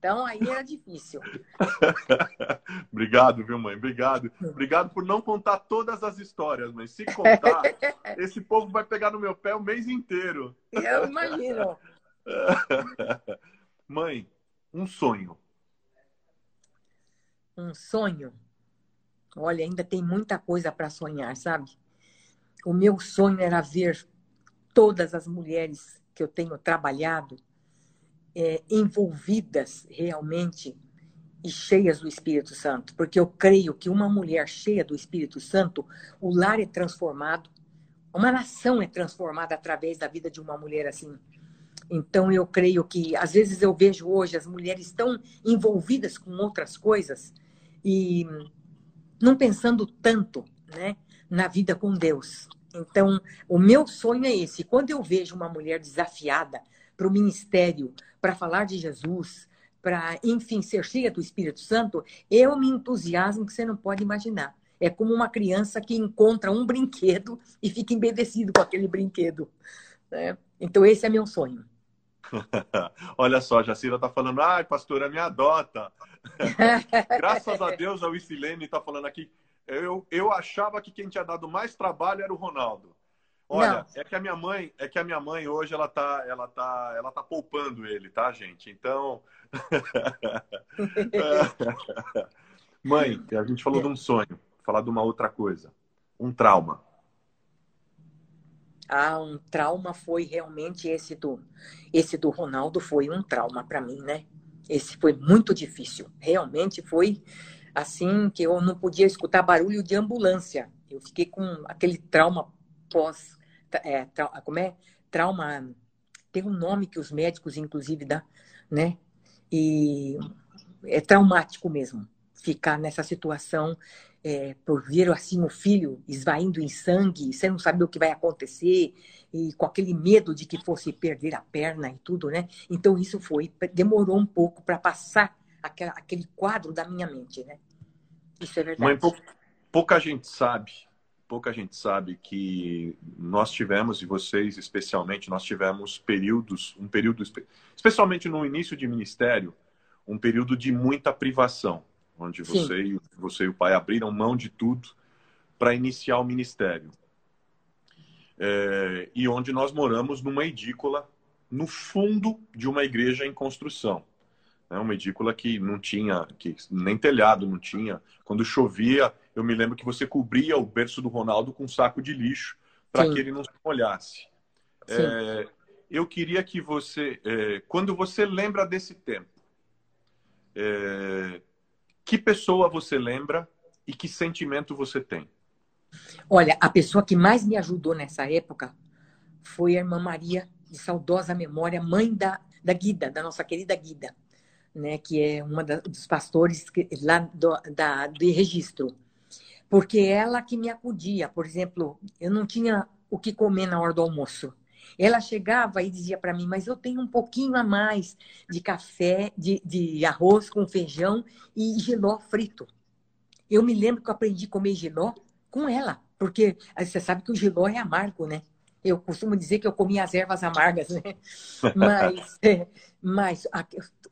Então aí era difícil. Obrigado, viu, mãe? Obrigado. Obrigado por não contar todas as histórias, mas se contar, esse povo vai pegar no meu pé o mês inteiro. Eu imagino. mãe, um sonho. Um sonho? Olha, ainda tem muita coisa para sonhar, sabe? O meu sonho era ver todas as mulheres que eu tenho trabalhado é, envolvidas realmente e cheias do Espírito Santo, porque eu creio que uma mulher cheia do Espírito Santo, o lar é transformado, uma nação é transformada através da vida de uma mulher assim. Então eu creio que às vezes eu vejo hoje as mulheres tão envolvidas com outras coisas e não pensando tanto, né, na vida com Deus. Então, o meu sonho é esse. Quando eu vejo uma mulher desafiada para o ministério, para falar de Jesus, para, enfim, ser cheia do Espírito Santo, eu me entusiasmo que você não pode imaginar. É como uma criança que encontra um brinquedo e fica embevecido com aquele brinquedo. Né? Então, esse é meu sonho. Olha só, Jacira está falando, ai, pastora, me adota. Graças a Deus, a Wicilene está falando aqui. Eu, eu achava que quem tinha dado mais trabalho era o Ronaldo. Olha, Não. é que a minha mãe, é que a minha mãe hoje ela tá, ela tá, ela tá poupando ele, tá, gente? Então, mãe, a gente falou de um sonho, falar de uma outra coisa, um trauma. Ah, um trauma foi realmente esse do esse do Ronaldo foi um trauma para mim, né? Esse foi muito difícil. Realmente foi assim que eu não podia escutar barulho de ambulância. Eu fiquei com aquele trauma pós é, tra, como é? Trauma tem um nome que os médicos inclusive dá, né? E é traumático mesmo ficar nessa situação é, por ver assim o filho esvaindo em sangue, você não sabe o que vai acontecer e com aquele medo de que fosse perder a perna e tudo, né? Então isso foi demorou um pouco para passar aquela, aquele quadro da minha mente, né? Isso é verdade. Mãe, pouca, pouca gente sabe, pouca gente sabe que nós tivemos e vocês especialmente nós tivemos períodos, um período especialmente no início de ministério, um período de muita privação onde você e, você e o pai abriram mão de tudo para iniciar o ministério. É, e onde nós moramos numa edícula no fundo de uma igreja em construção. É uma edícula que não tinha, que nem telhado não tinha. Quando chovia, eu me lembro que você cobria o berço do Ronaldo com um saco de lixo para que ele não se molhasse. É, eu queria que você, é, quando você lembra desse tempo, é, que pessoa você lembra e que sentimento você tem? Olha, a pessoa que mais me ajudou nessa época foi a irmã Maria, de saudosa memória, mãe da, da Guida, da nossa querida Guida, né, que é uma da, dos pastores que, lá do, da, do registro. Porque ela que me acudia, por exemplo, eu não tinha o que comer na hora do almoço. Ela chegava e dizia para mim, mas eu tenho um pouquinho a mais de café, de, de arroz com feijão e giló frito. Eu me lembro que eu aprendi a comer giló com ela, porque você sabe que o giló é amargo, né? Eu costumo dizer que eu comia as ervas amargas, né? Mas, é, mas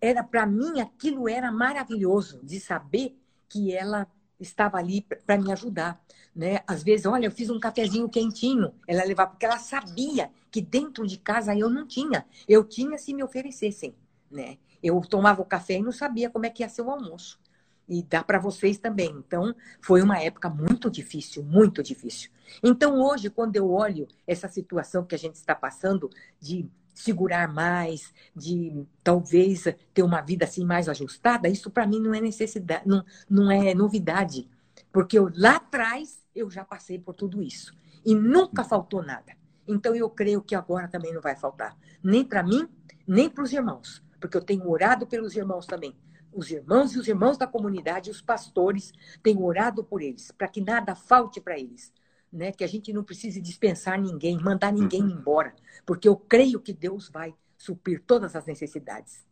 era para mim aquilo era maravilhoso de saber que ela estava ali para me ajudar, né? Às vezes, olha, eu fiz um cafezinho quentinho, ela levava porque ela sabia que dentro de casa eu não tinha. Eu tinha se me oferecessem, né? Eu tomava o café e não sabia como é que ia ser o almoço. E dá para vocês também. Então, foi uma época muito difícil, muito difícil. Então, hoje, quando eu olho essa situação que a gente está passando de segurar mais, de talvez ter uma vida assim mais ajustada, isso para mim não é necessidade, não, não é novidade, porque eu, lá atrás eu já passei por tudo isso. E nunca faltou nada. Então eu creio que agora também não vai faltar, nem para mim, nem para os irmãos, porque eu tenho orado pelos irmãos também. Os irmãos e os irmãos da comunidade, os pastores, tenho orado por eles, para que nada falte para eles né? Que a gente não precise dispensar ninguém, mandar ninguém uhum. embora, porque eu creio que Deus vai suprir todas as necessidades.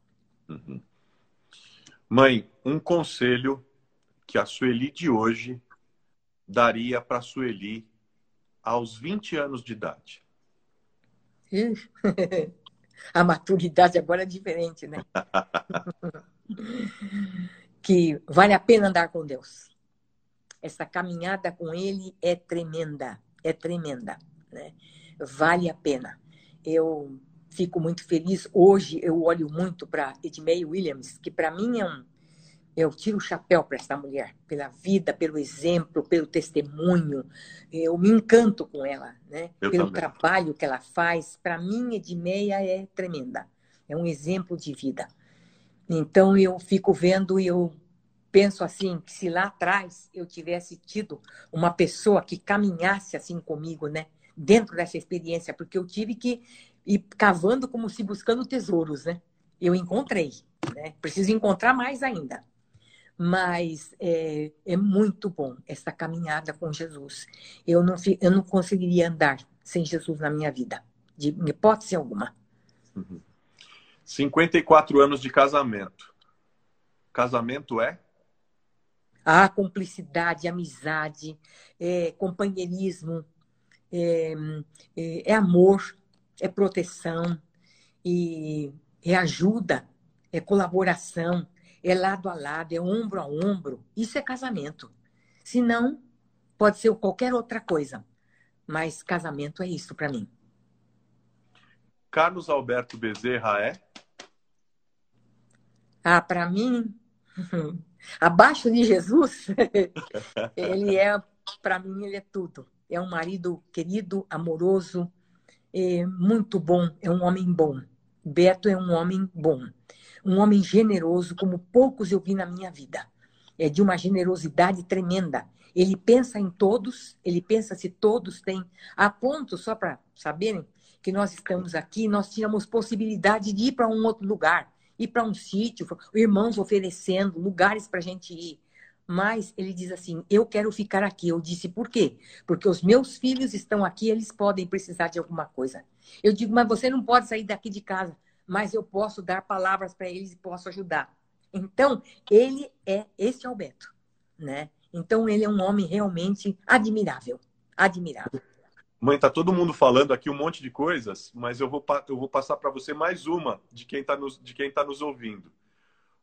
Uhum. Mãe, um conselho que a Sueli de hoje daria para a Sueli aos 20 anos de idade? a maturidade agora é diferente, né? que vale a pena andar com Deus essa caminhada com ele é tremenda, é tremenda, né? Vale a pena. Eu fico muito feliz. Hoje eu olho muito para Edmei Williams, que para mim é um. Eu tiro o chapéu para essa mulher, pela vida, pelo exemplo, pelo testemunho. Eu me encanto com ela, né? Eu pelo também. trabalho que ela faz. Para mim, Edmeia é tremenda. É um exemplo de vida. Então eu fico vendo e eu penso assim, que se lá atrás eu tivesse tido uma pessoa que caminhasse assim comigo, né? Dentro dessa experiência, porque eu tive que ir cavando como se buscando tesouros, né? Eu encontrei, né? Preciso encontrar mais ainda. Mas é, é muito bom essa caminhada com Jesus. Eu não, eu não conseguiria andar sem Jesus na minha vida, de hipótese alguma. Uhum. 54 anos de casamento. Casamento é? Há cumplicidade, amizade, é, companheirismo, é, é, é amor, é proteção, e é ajuda, é colaboração, é lado a lado, é ombro a ombro. Isso é casamento. Se não, pode ser qualquer outra coisa. Mas casamento é isso para mim. Carlos Alberto Bezerra é? Ah, para mim, abaixo de Jesus, ele é, para mim, ele é tudo. É um marido querido, amoroso, é muito bom, é um homem bom. Beto é um homem bom um homem generoso como poucos eu vi na minha vida. É de uma generosidade tremenda. Ele pensa em todos, ele pensa se todos têm. A ponto, só para saberem, que nós estamos aqui, nós tínhamos possibilidade de ir para um outro lugar, ir para um sítio, irmãos oferecendo lugares para a gente ir. Mas ele diz assim: Eu quero ficar aqui. Eu disse: Por quê? Porque os meus filhos estão aqui, eles podem precisar de alguma coisa. Eu digo: Mas você não pode sair daqui de casa mas eu posso dar palavras para eles e posso ajudar. Então, ele é, esse o Beto, né? Então, ele é um homem realmente admirável, admirável. Mãe, tá todo mundo falando aqui um monte de coisas, mas eu vou, eu vou passar para você mais uma de quem está nos, de quem tá nos ouvindo.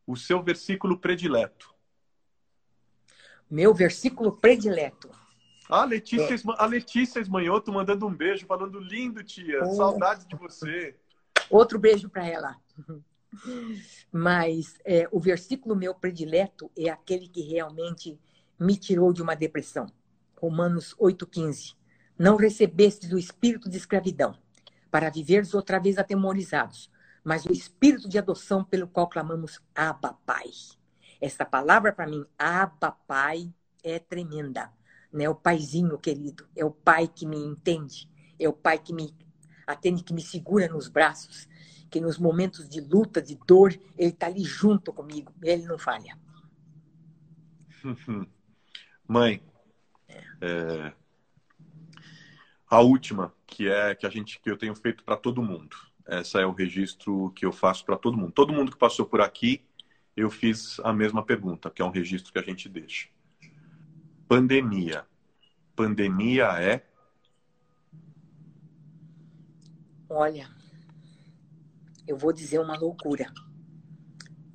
O seu versículo predileto. Meu versículo predileto. A Letícia, é. a Letícia Esmanhoto mandando um beijo, falando lindo, tia. Oh. Saudades de você. Outro beijo para ela. Mas é, o versículo meu predileto é aquele que realmente me tirou de uma depressão. Romanos 8,15. Não recebestes o espírito de escravidão, para viveres outra vez atemorizados, mas o espírito de adoção pelo qual clamamos Abba Pai. Essa palavra para mim, Abba Pai, é tremenda. Né? O paizinho querido, é o pai que me entende, é o pai que me atende que me segura nos braços, que nos momentos de luta, de dor, ele está ali junto comigo, ele não falha. Mãe, é... a última que é que a gente que eu tenho feito para todo mundo. Essa é o registro que eu faço para todo mundo. Todo mundo que passou por aqui, eu fiz a mesma pergunta, que é um registro que a gente deixa. Pandemia. Pandemia é Olha, eu vou dizer uma loucura,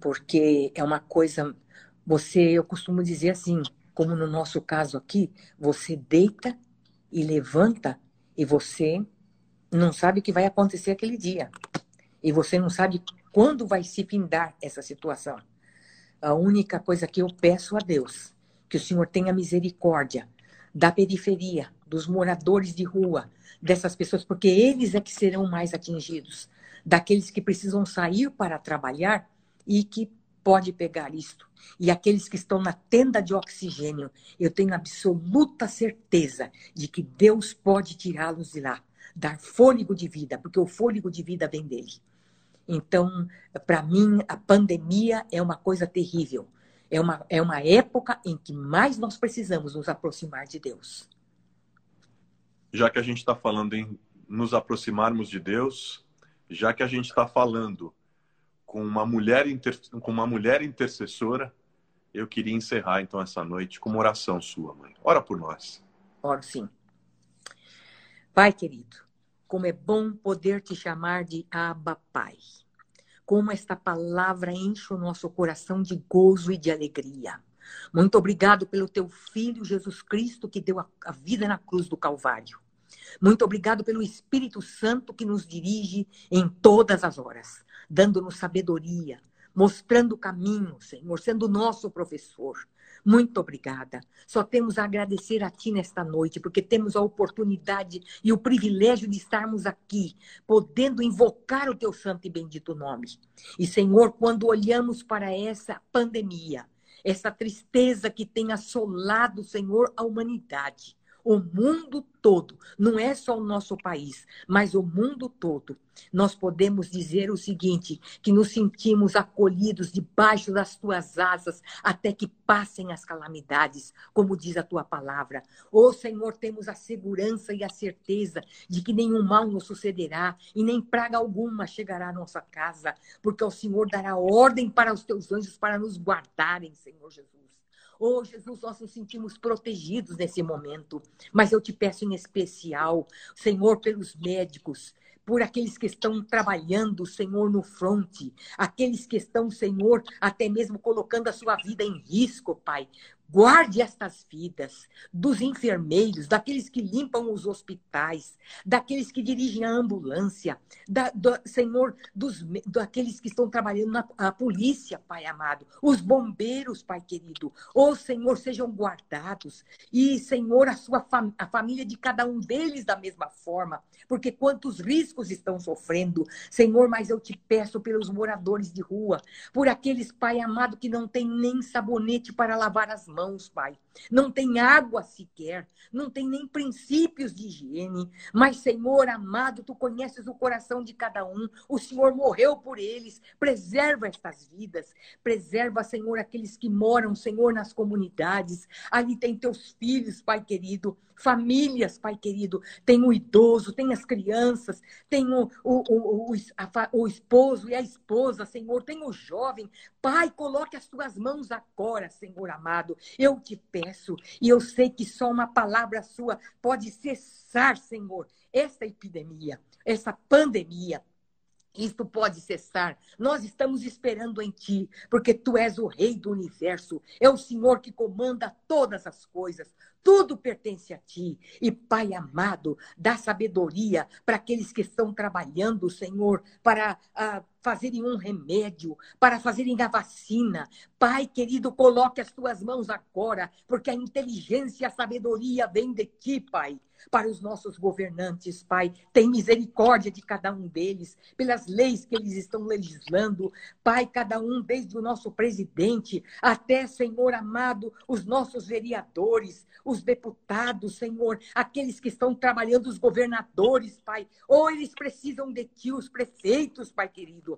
porque é uma coisa. Você, eu costumo dizer assim, como no nosso caso aqui, você deita e levanta e você não sabe o que vai acontecer aquele dia. E você não sabe quando vai se findar essa situação. A única coisa que eu peço a Deus, que o Senhor tenha misericórdia da periferia, dos moradores de rua, dessas pessoas, porque eles é que serão mais atingidos, daqueles que precisam sair para trabalhar e que pode pegar isto. E aqueles que estão na tenda de oxigênio, eu tenho absoluta certeza de que Deus pode tirá-los de lá, dar fôlego de vida, porque o fôlego de vida vem dele. Então, para mim, a pandemia é uma coisa terrível. É uma, é uma época em que mais nós precisamos nos aproximar de Deus já que a gente está falando em nos aproximarmos de Deus, já que a gente está falando com uma mulher inter... com uma mulher intercessora, eu queria encerrar então essa noite com uma oração sua, mãe. Ora por nós. Oro sim. Pai querido, como é bom poder te chamar de Abba Pai. Como esta palavra enche o nosso coração de gozo e de alegria. Muito obrigado pelo teu filho Jesus Cristo que deu a vida na cruz do Calvário. Muito obrigado pelo Espírito Santo que nos dirige em todas as horas, dando-nos sabedoria, mostrando o caminho, Senhor, sendo nosso professor. Muito obrigada. Só temos a agradecer a Ti nesta noite, porque temos a oportunidade e o privilégio de estarmos aqui, podendo invocar o Teu santo e bendito nome. E, Senhor, quando olhamos para essa pandemia, essa tristeza que tem assolado, Senhor, a humanidade. O mundo todo, não é só o nosso país, mas o mundo todo. Nós podemos dizer o seguinte: que nos sentimos acolhidos debaixo das tuas asas até que passem as calamidades, como diz a tua palavra. Ô Senhor, temos a segurança e a certeza de que nenhum mal nos sucederá e nem praga alguma chegará à nossa casa, porque o Senhor dará ordem para os teus anjos para nos guardarem, Senhor Jesus. Oh, Jesus, nós nos sentimos protegidos nesse momento. Mas eu te peço em especial, Senhor, pelos médicos, por aqueles que estão trabalhando, Senhor, no fronte, aqueles que estão, Senhor, até mesmo colocando a sua vida em risco, Pai. Guarde estas vidas dos enfermeiros, daqueles que limpam os hospitais, daqueles que dirigem a ambulância, da, do, Senhor, dos, daqueles que estão trabalhando na polícia, Pai amado, os bombeiros, Pai querido. Oh, Senhor, sejam guardados. E, Senhor, a sua fam a família de cada um deles da mesma forma, porque quantos riscos estão sofrendo. Senhor, mas eu te peço pelos moradores de rua, por aqueles, Pai amado, que não tem nem sabonete para lavar as mãos mãos, Pai. Não tem água sequer, não tem nem princípios de higiene. Mas, Senhor amado, tu conheces o coração de cada um. O Senhor morreu por eles. Preserva estas vidas. Preserva, Senhor, aqueles que moram, Senhor, nas comunidades. Ali tem teus filhos, Pai querido famílias, Pai querido. Tem o idoso, tem as crianças, tem o, o, o, o, a, o esposo e a esposa, Senhor, tem o jovem. Pai, coloque as tuas mãos agora, Senhor amado. Eu te peço, e eu sei que só uma palavra sua pode cessar, Senhor, esta epidemia, essa pandemia. Isto pode cessar. Nós estamos esperando em Ti, porque Tu és o Rei do universo. É o Senhor que comanda todas as coisas. Tudo pertence a Ti. E, Pai amado, dá sabedoria para aqueles que estão trabalhando, Senhor, para. Uh, fazerem um remédio, para fazerem a vacina. Pai querido, coloque as tuas mãos agora, porque a inteligência e a sabedoria vêm de ti, Pai. Para os nossos governantes, Pai, tem misericórdia de cada um deles, pelas leis que eles estão legislando. Pai, cada um, desde o nosso presidente até, Senhor amado, os nossos vereadores, os deputados, Senhor, aqueles que estão trabalhando, os governadores, Pai. Ou oh, eles precisam de ti, os prefeitos, Pai querido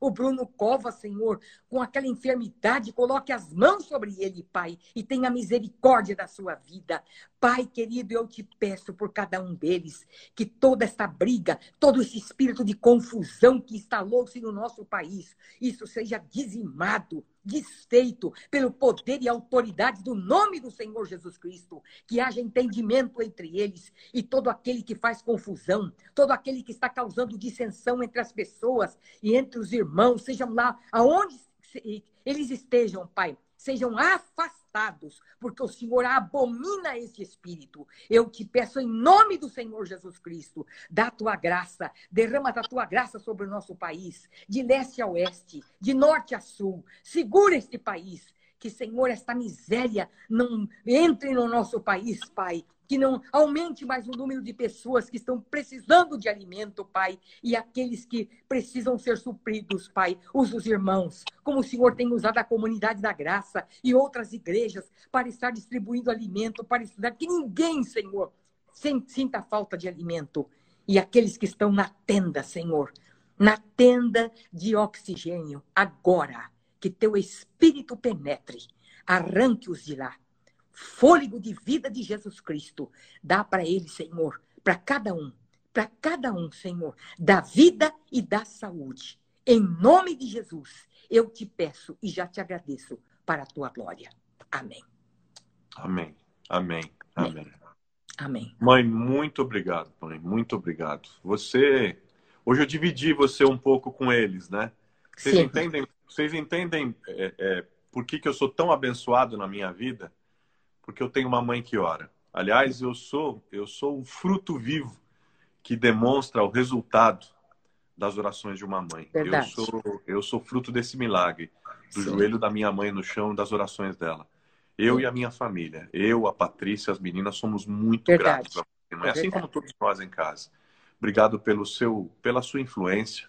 o Bruno Cova, Senhor, com aquela enfermidade, coloque as mãos sobre ele, Pai, e tenha misericórdia da sua vida. Pai querido, eu te peço por cada um deles que toda esta briga, todo esse espírito de confusão que instalou-se no nosso país, isso seja dizimado desfeito pelo poder e autoridade do nome do Senhor Jesus Cristo, que haja entendimento entre eles e todo aquele que faz confusão, todo aquele que está causando dissensão entre as pessoas e entre os irmãos, sejam lá aonde eles estejam, Pai, sejam afastados, porque o Senhor abomina esse espírito. Eu te peço em nome do Senhor Jesus Cristo, da tua graça, derrama da tua graça sobre o nosso país, de leste a oeste, de norte a sul. Segura este país, que, Senhor, esta miséria não entre no nosso país, Pai, que não aumente mais o número de pessoas que estão precisando de alimento, Pai, e aqueles que precisam ser supridos, Pai. Usa os irmãos, como o Senhor tem usado a comunidade da graça e outras igrejas para estar distribuindo alimento, para estudar, que ninguém, Senhor, sinta falta de alimento. E aqueles que estão na tenda, Senhor, na tenda de oxigênio, agora, que teu espírito penetre, arranque-os de lá fôlego de vida de Jesus Cristo. Dá para ele, Senhor, para cada um, para cada um, Senhor, da vida e da saúde. Em nome de Jesus, eu te peço e já te agradeço para a tua glória. Amém. Amém. Amém. Amém. Amém. Mãe, muito obrigado, mãe. Muito obrigado. Você. Hoje eu dividi você um pouco com eles, né? Vocês Sim. entendem, vocês entendem é, é, por que, que eu sou tão abençoado na minha vida? Porque eu tenho uma mãe que ora. Aliás, eu sou eu sou um fruto vivo que demonstra o resultado das orações de uma mãe. Verdade. Eu sou eu sou fruto desse milagre do Sim. joelho da minha mãe no chão das orações dela. Eu Sim. e a minha família, eu, a Patrícia, as meninas somos muito Verdade. gratos. É, é assim como todos nós em casa. Obrigado pelo seu pela sua influência.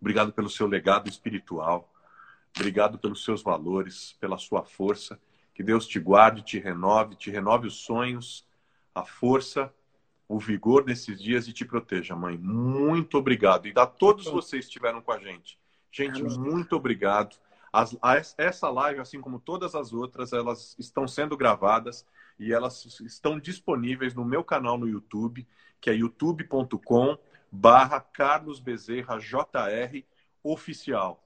Obrigado pelo seu legado espiritual. Obrigado pelos seus valores, pela sua força que Deus te guarde, te renove, te renove os sonhos, a força, o vigor nesses dias e te proteja, mãe. Muito obrigado. E a todos vocês que estiveram com a gente. Gente, muito obrigado. As, essa live, assim como todas as outras, elas estão sendo gravadas e elas estão disponíveis no meu canal no YouTube, que é youtube.com barra Carlos Bezerra JR Oficial.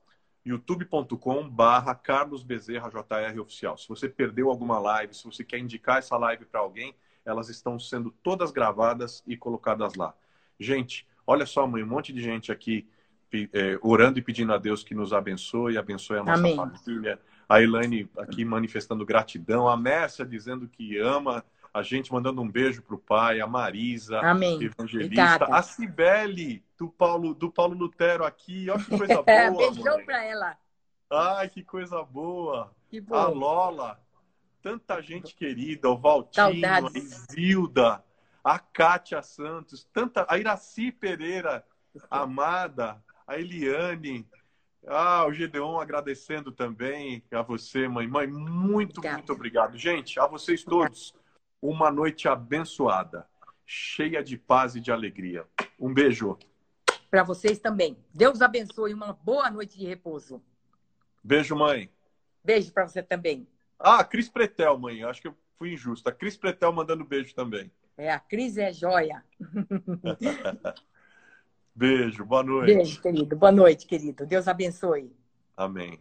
youtube.com barra Carlos Bezerra JR Oficial. Se você perdeu alguma live, se você quer indicar essa live para alguém, elas estão sendo todas gravadas e colocadas lá. Gente, olha só, mãe, um monte de gente aqui é, orando e pedindo a Deus que nos abençoe, abençoe a nossa Amém. família. A Elaine aqui manifestando gratidão, a Mércia dizendo que ama a gente, mandando um beijo para o pai, a Marisa, Amém. evangelista, Obrigada. a Cibele, do Paulo, do Paulo Lutero aqui, olha que coisa boa. Beijão para ela. Ai, que coisa boa. Que a Lola, tanta gente querida, o Valtinho, Saudades. a Isilda, a Kátia Santos, tanta, a Iraci Pereira, amada, a Eliane, ah, o Gedeon agradecendo também a você, mãe. Mãe, muito, Obrigada. muito obrigado. Gente, a vocês todos, uma noite abençoada, cheia de paz e de alegria. Um beijo. Para vocês também. Deus abençoe. Uma boa noite de repouso. Beijo, mãe. Beijo para você também. Ah, Cris Pretel, mãe. Acho que eu fui injusta. Cris Pretel mandando beijo também. É, a Cris é joia. Beijo, boa noite. Beijo, querido. Boa noite, querido. Deus abençoe. Amém.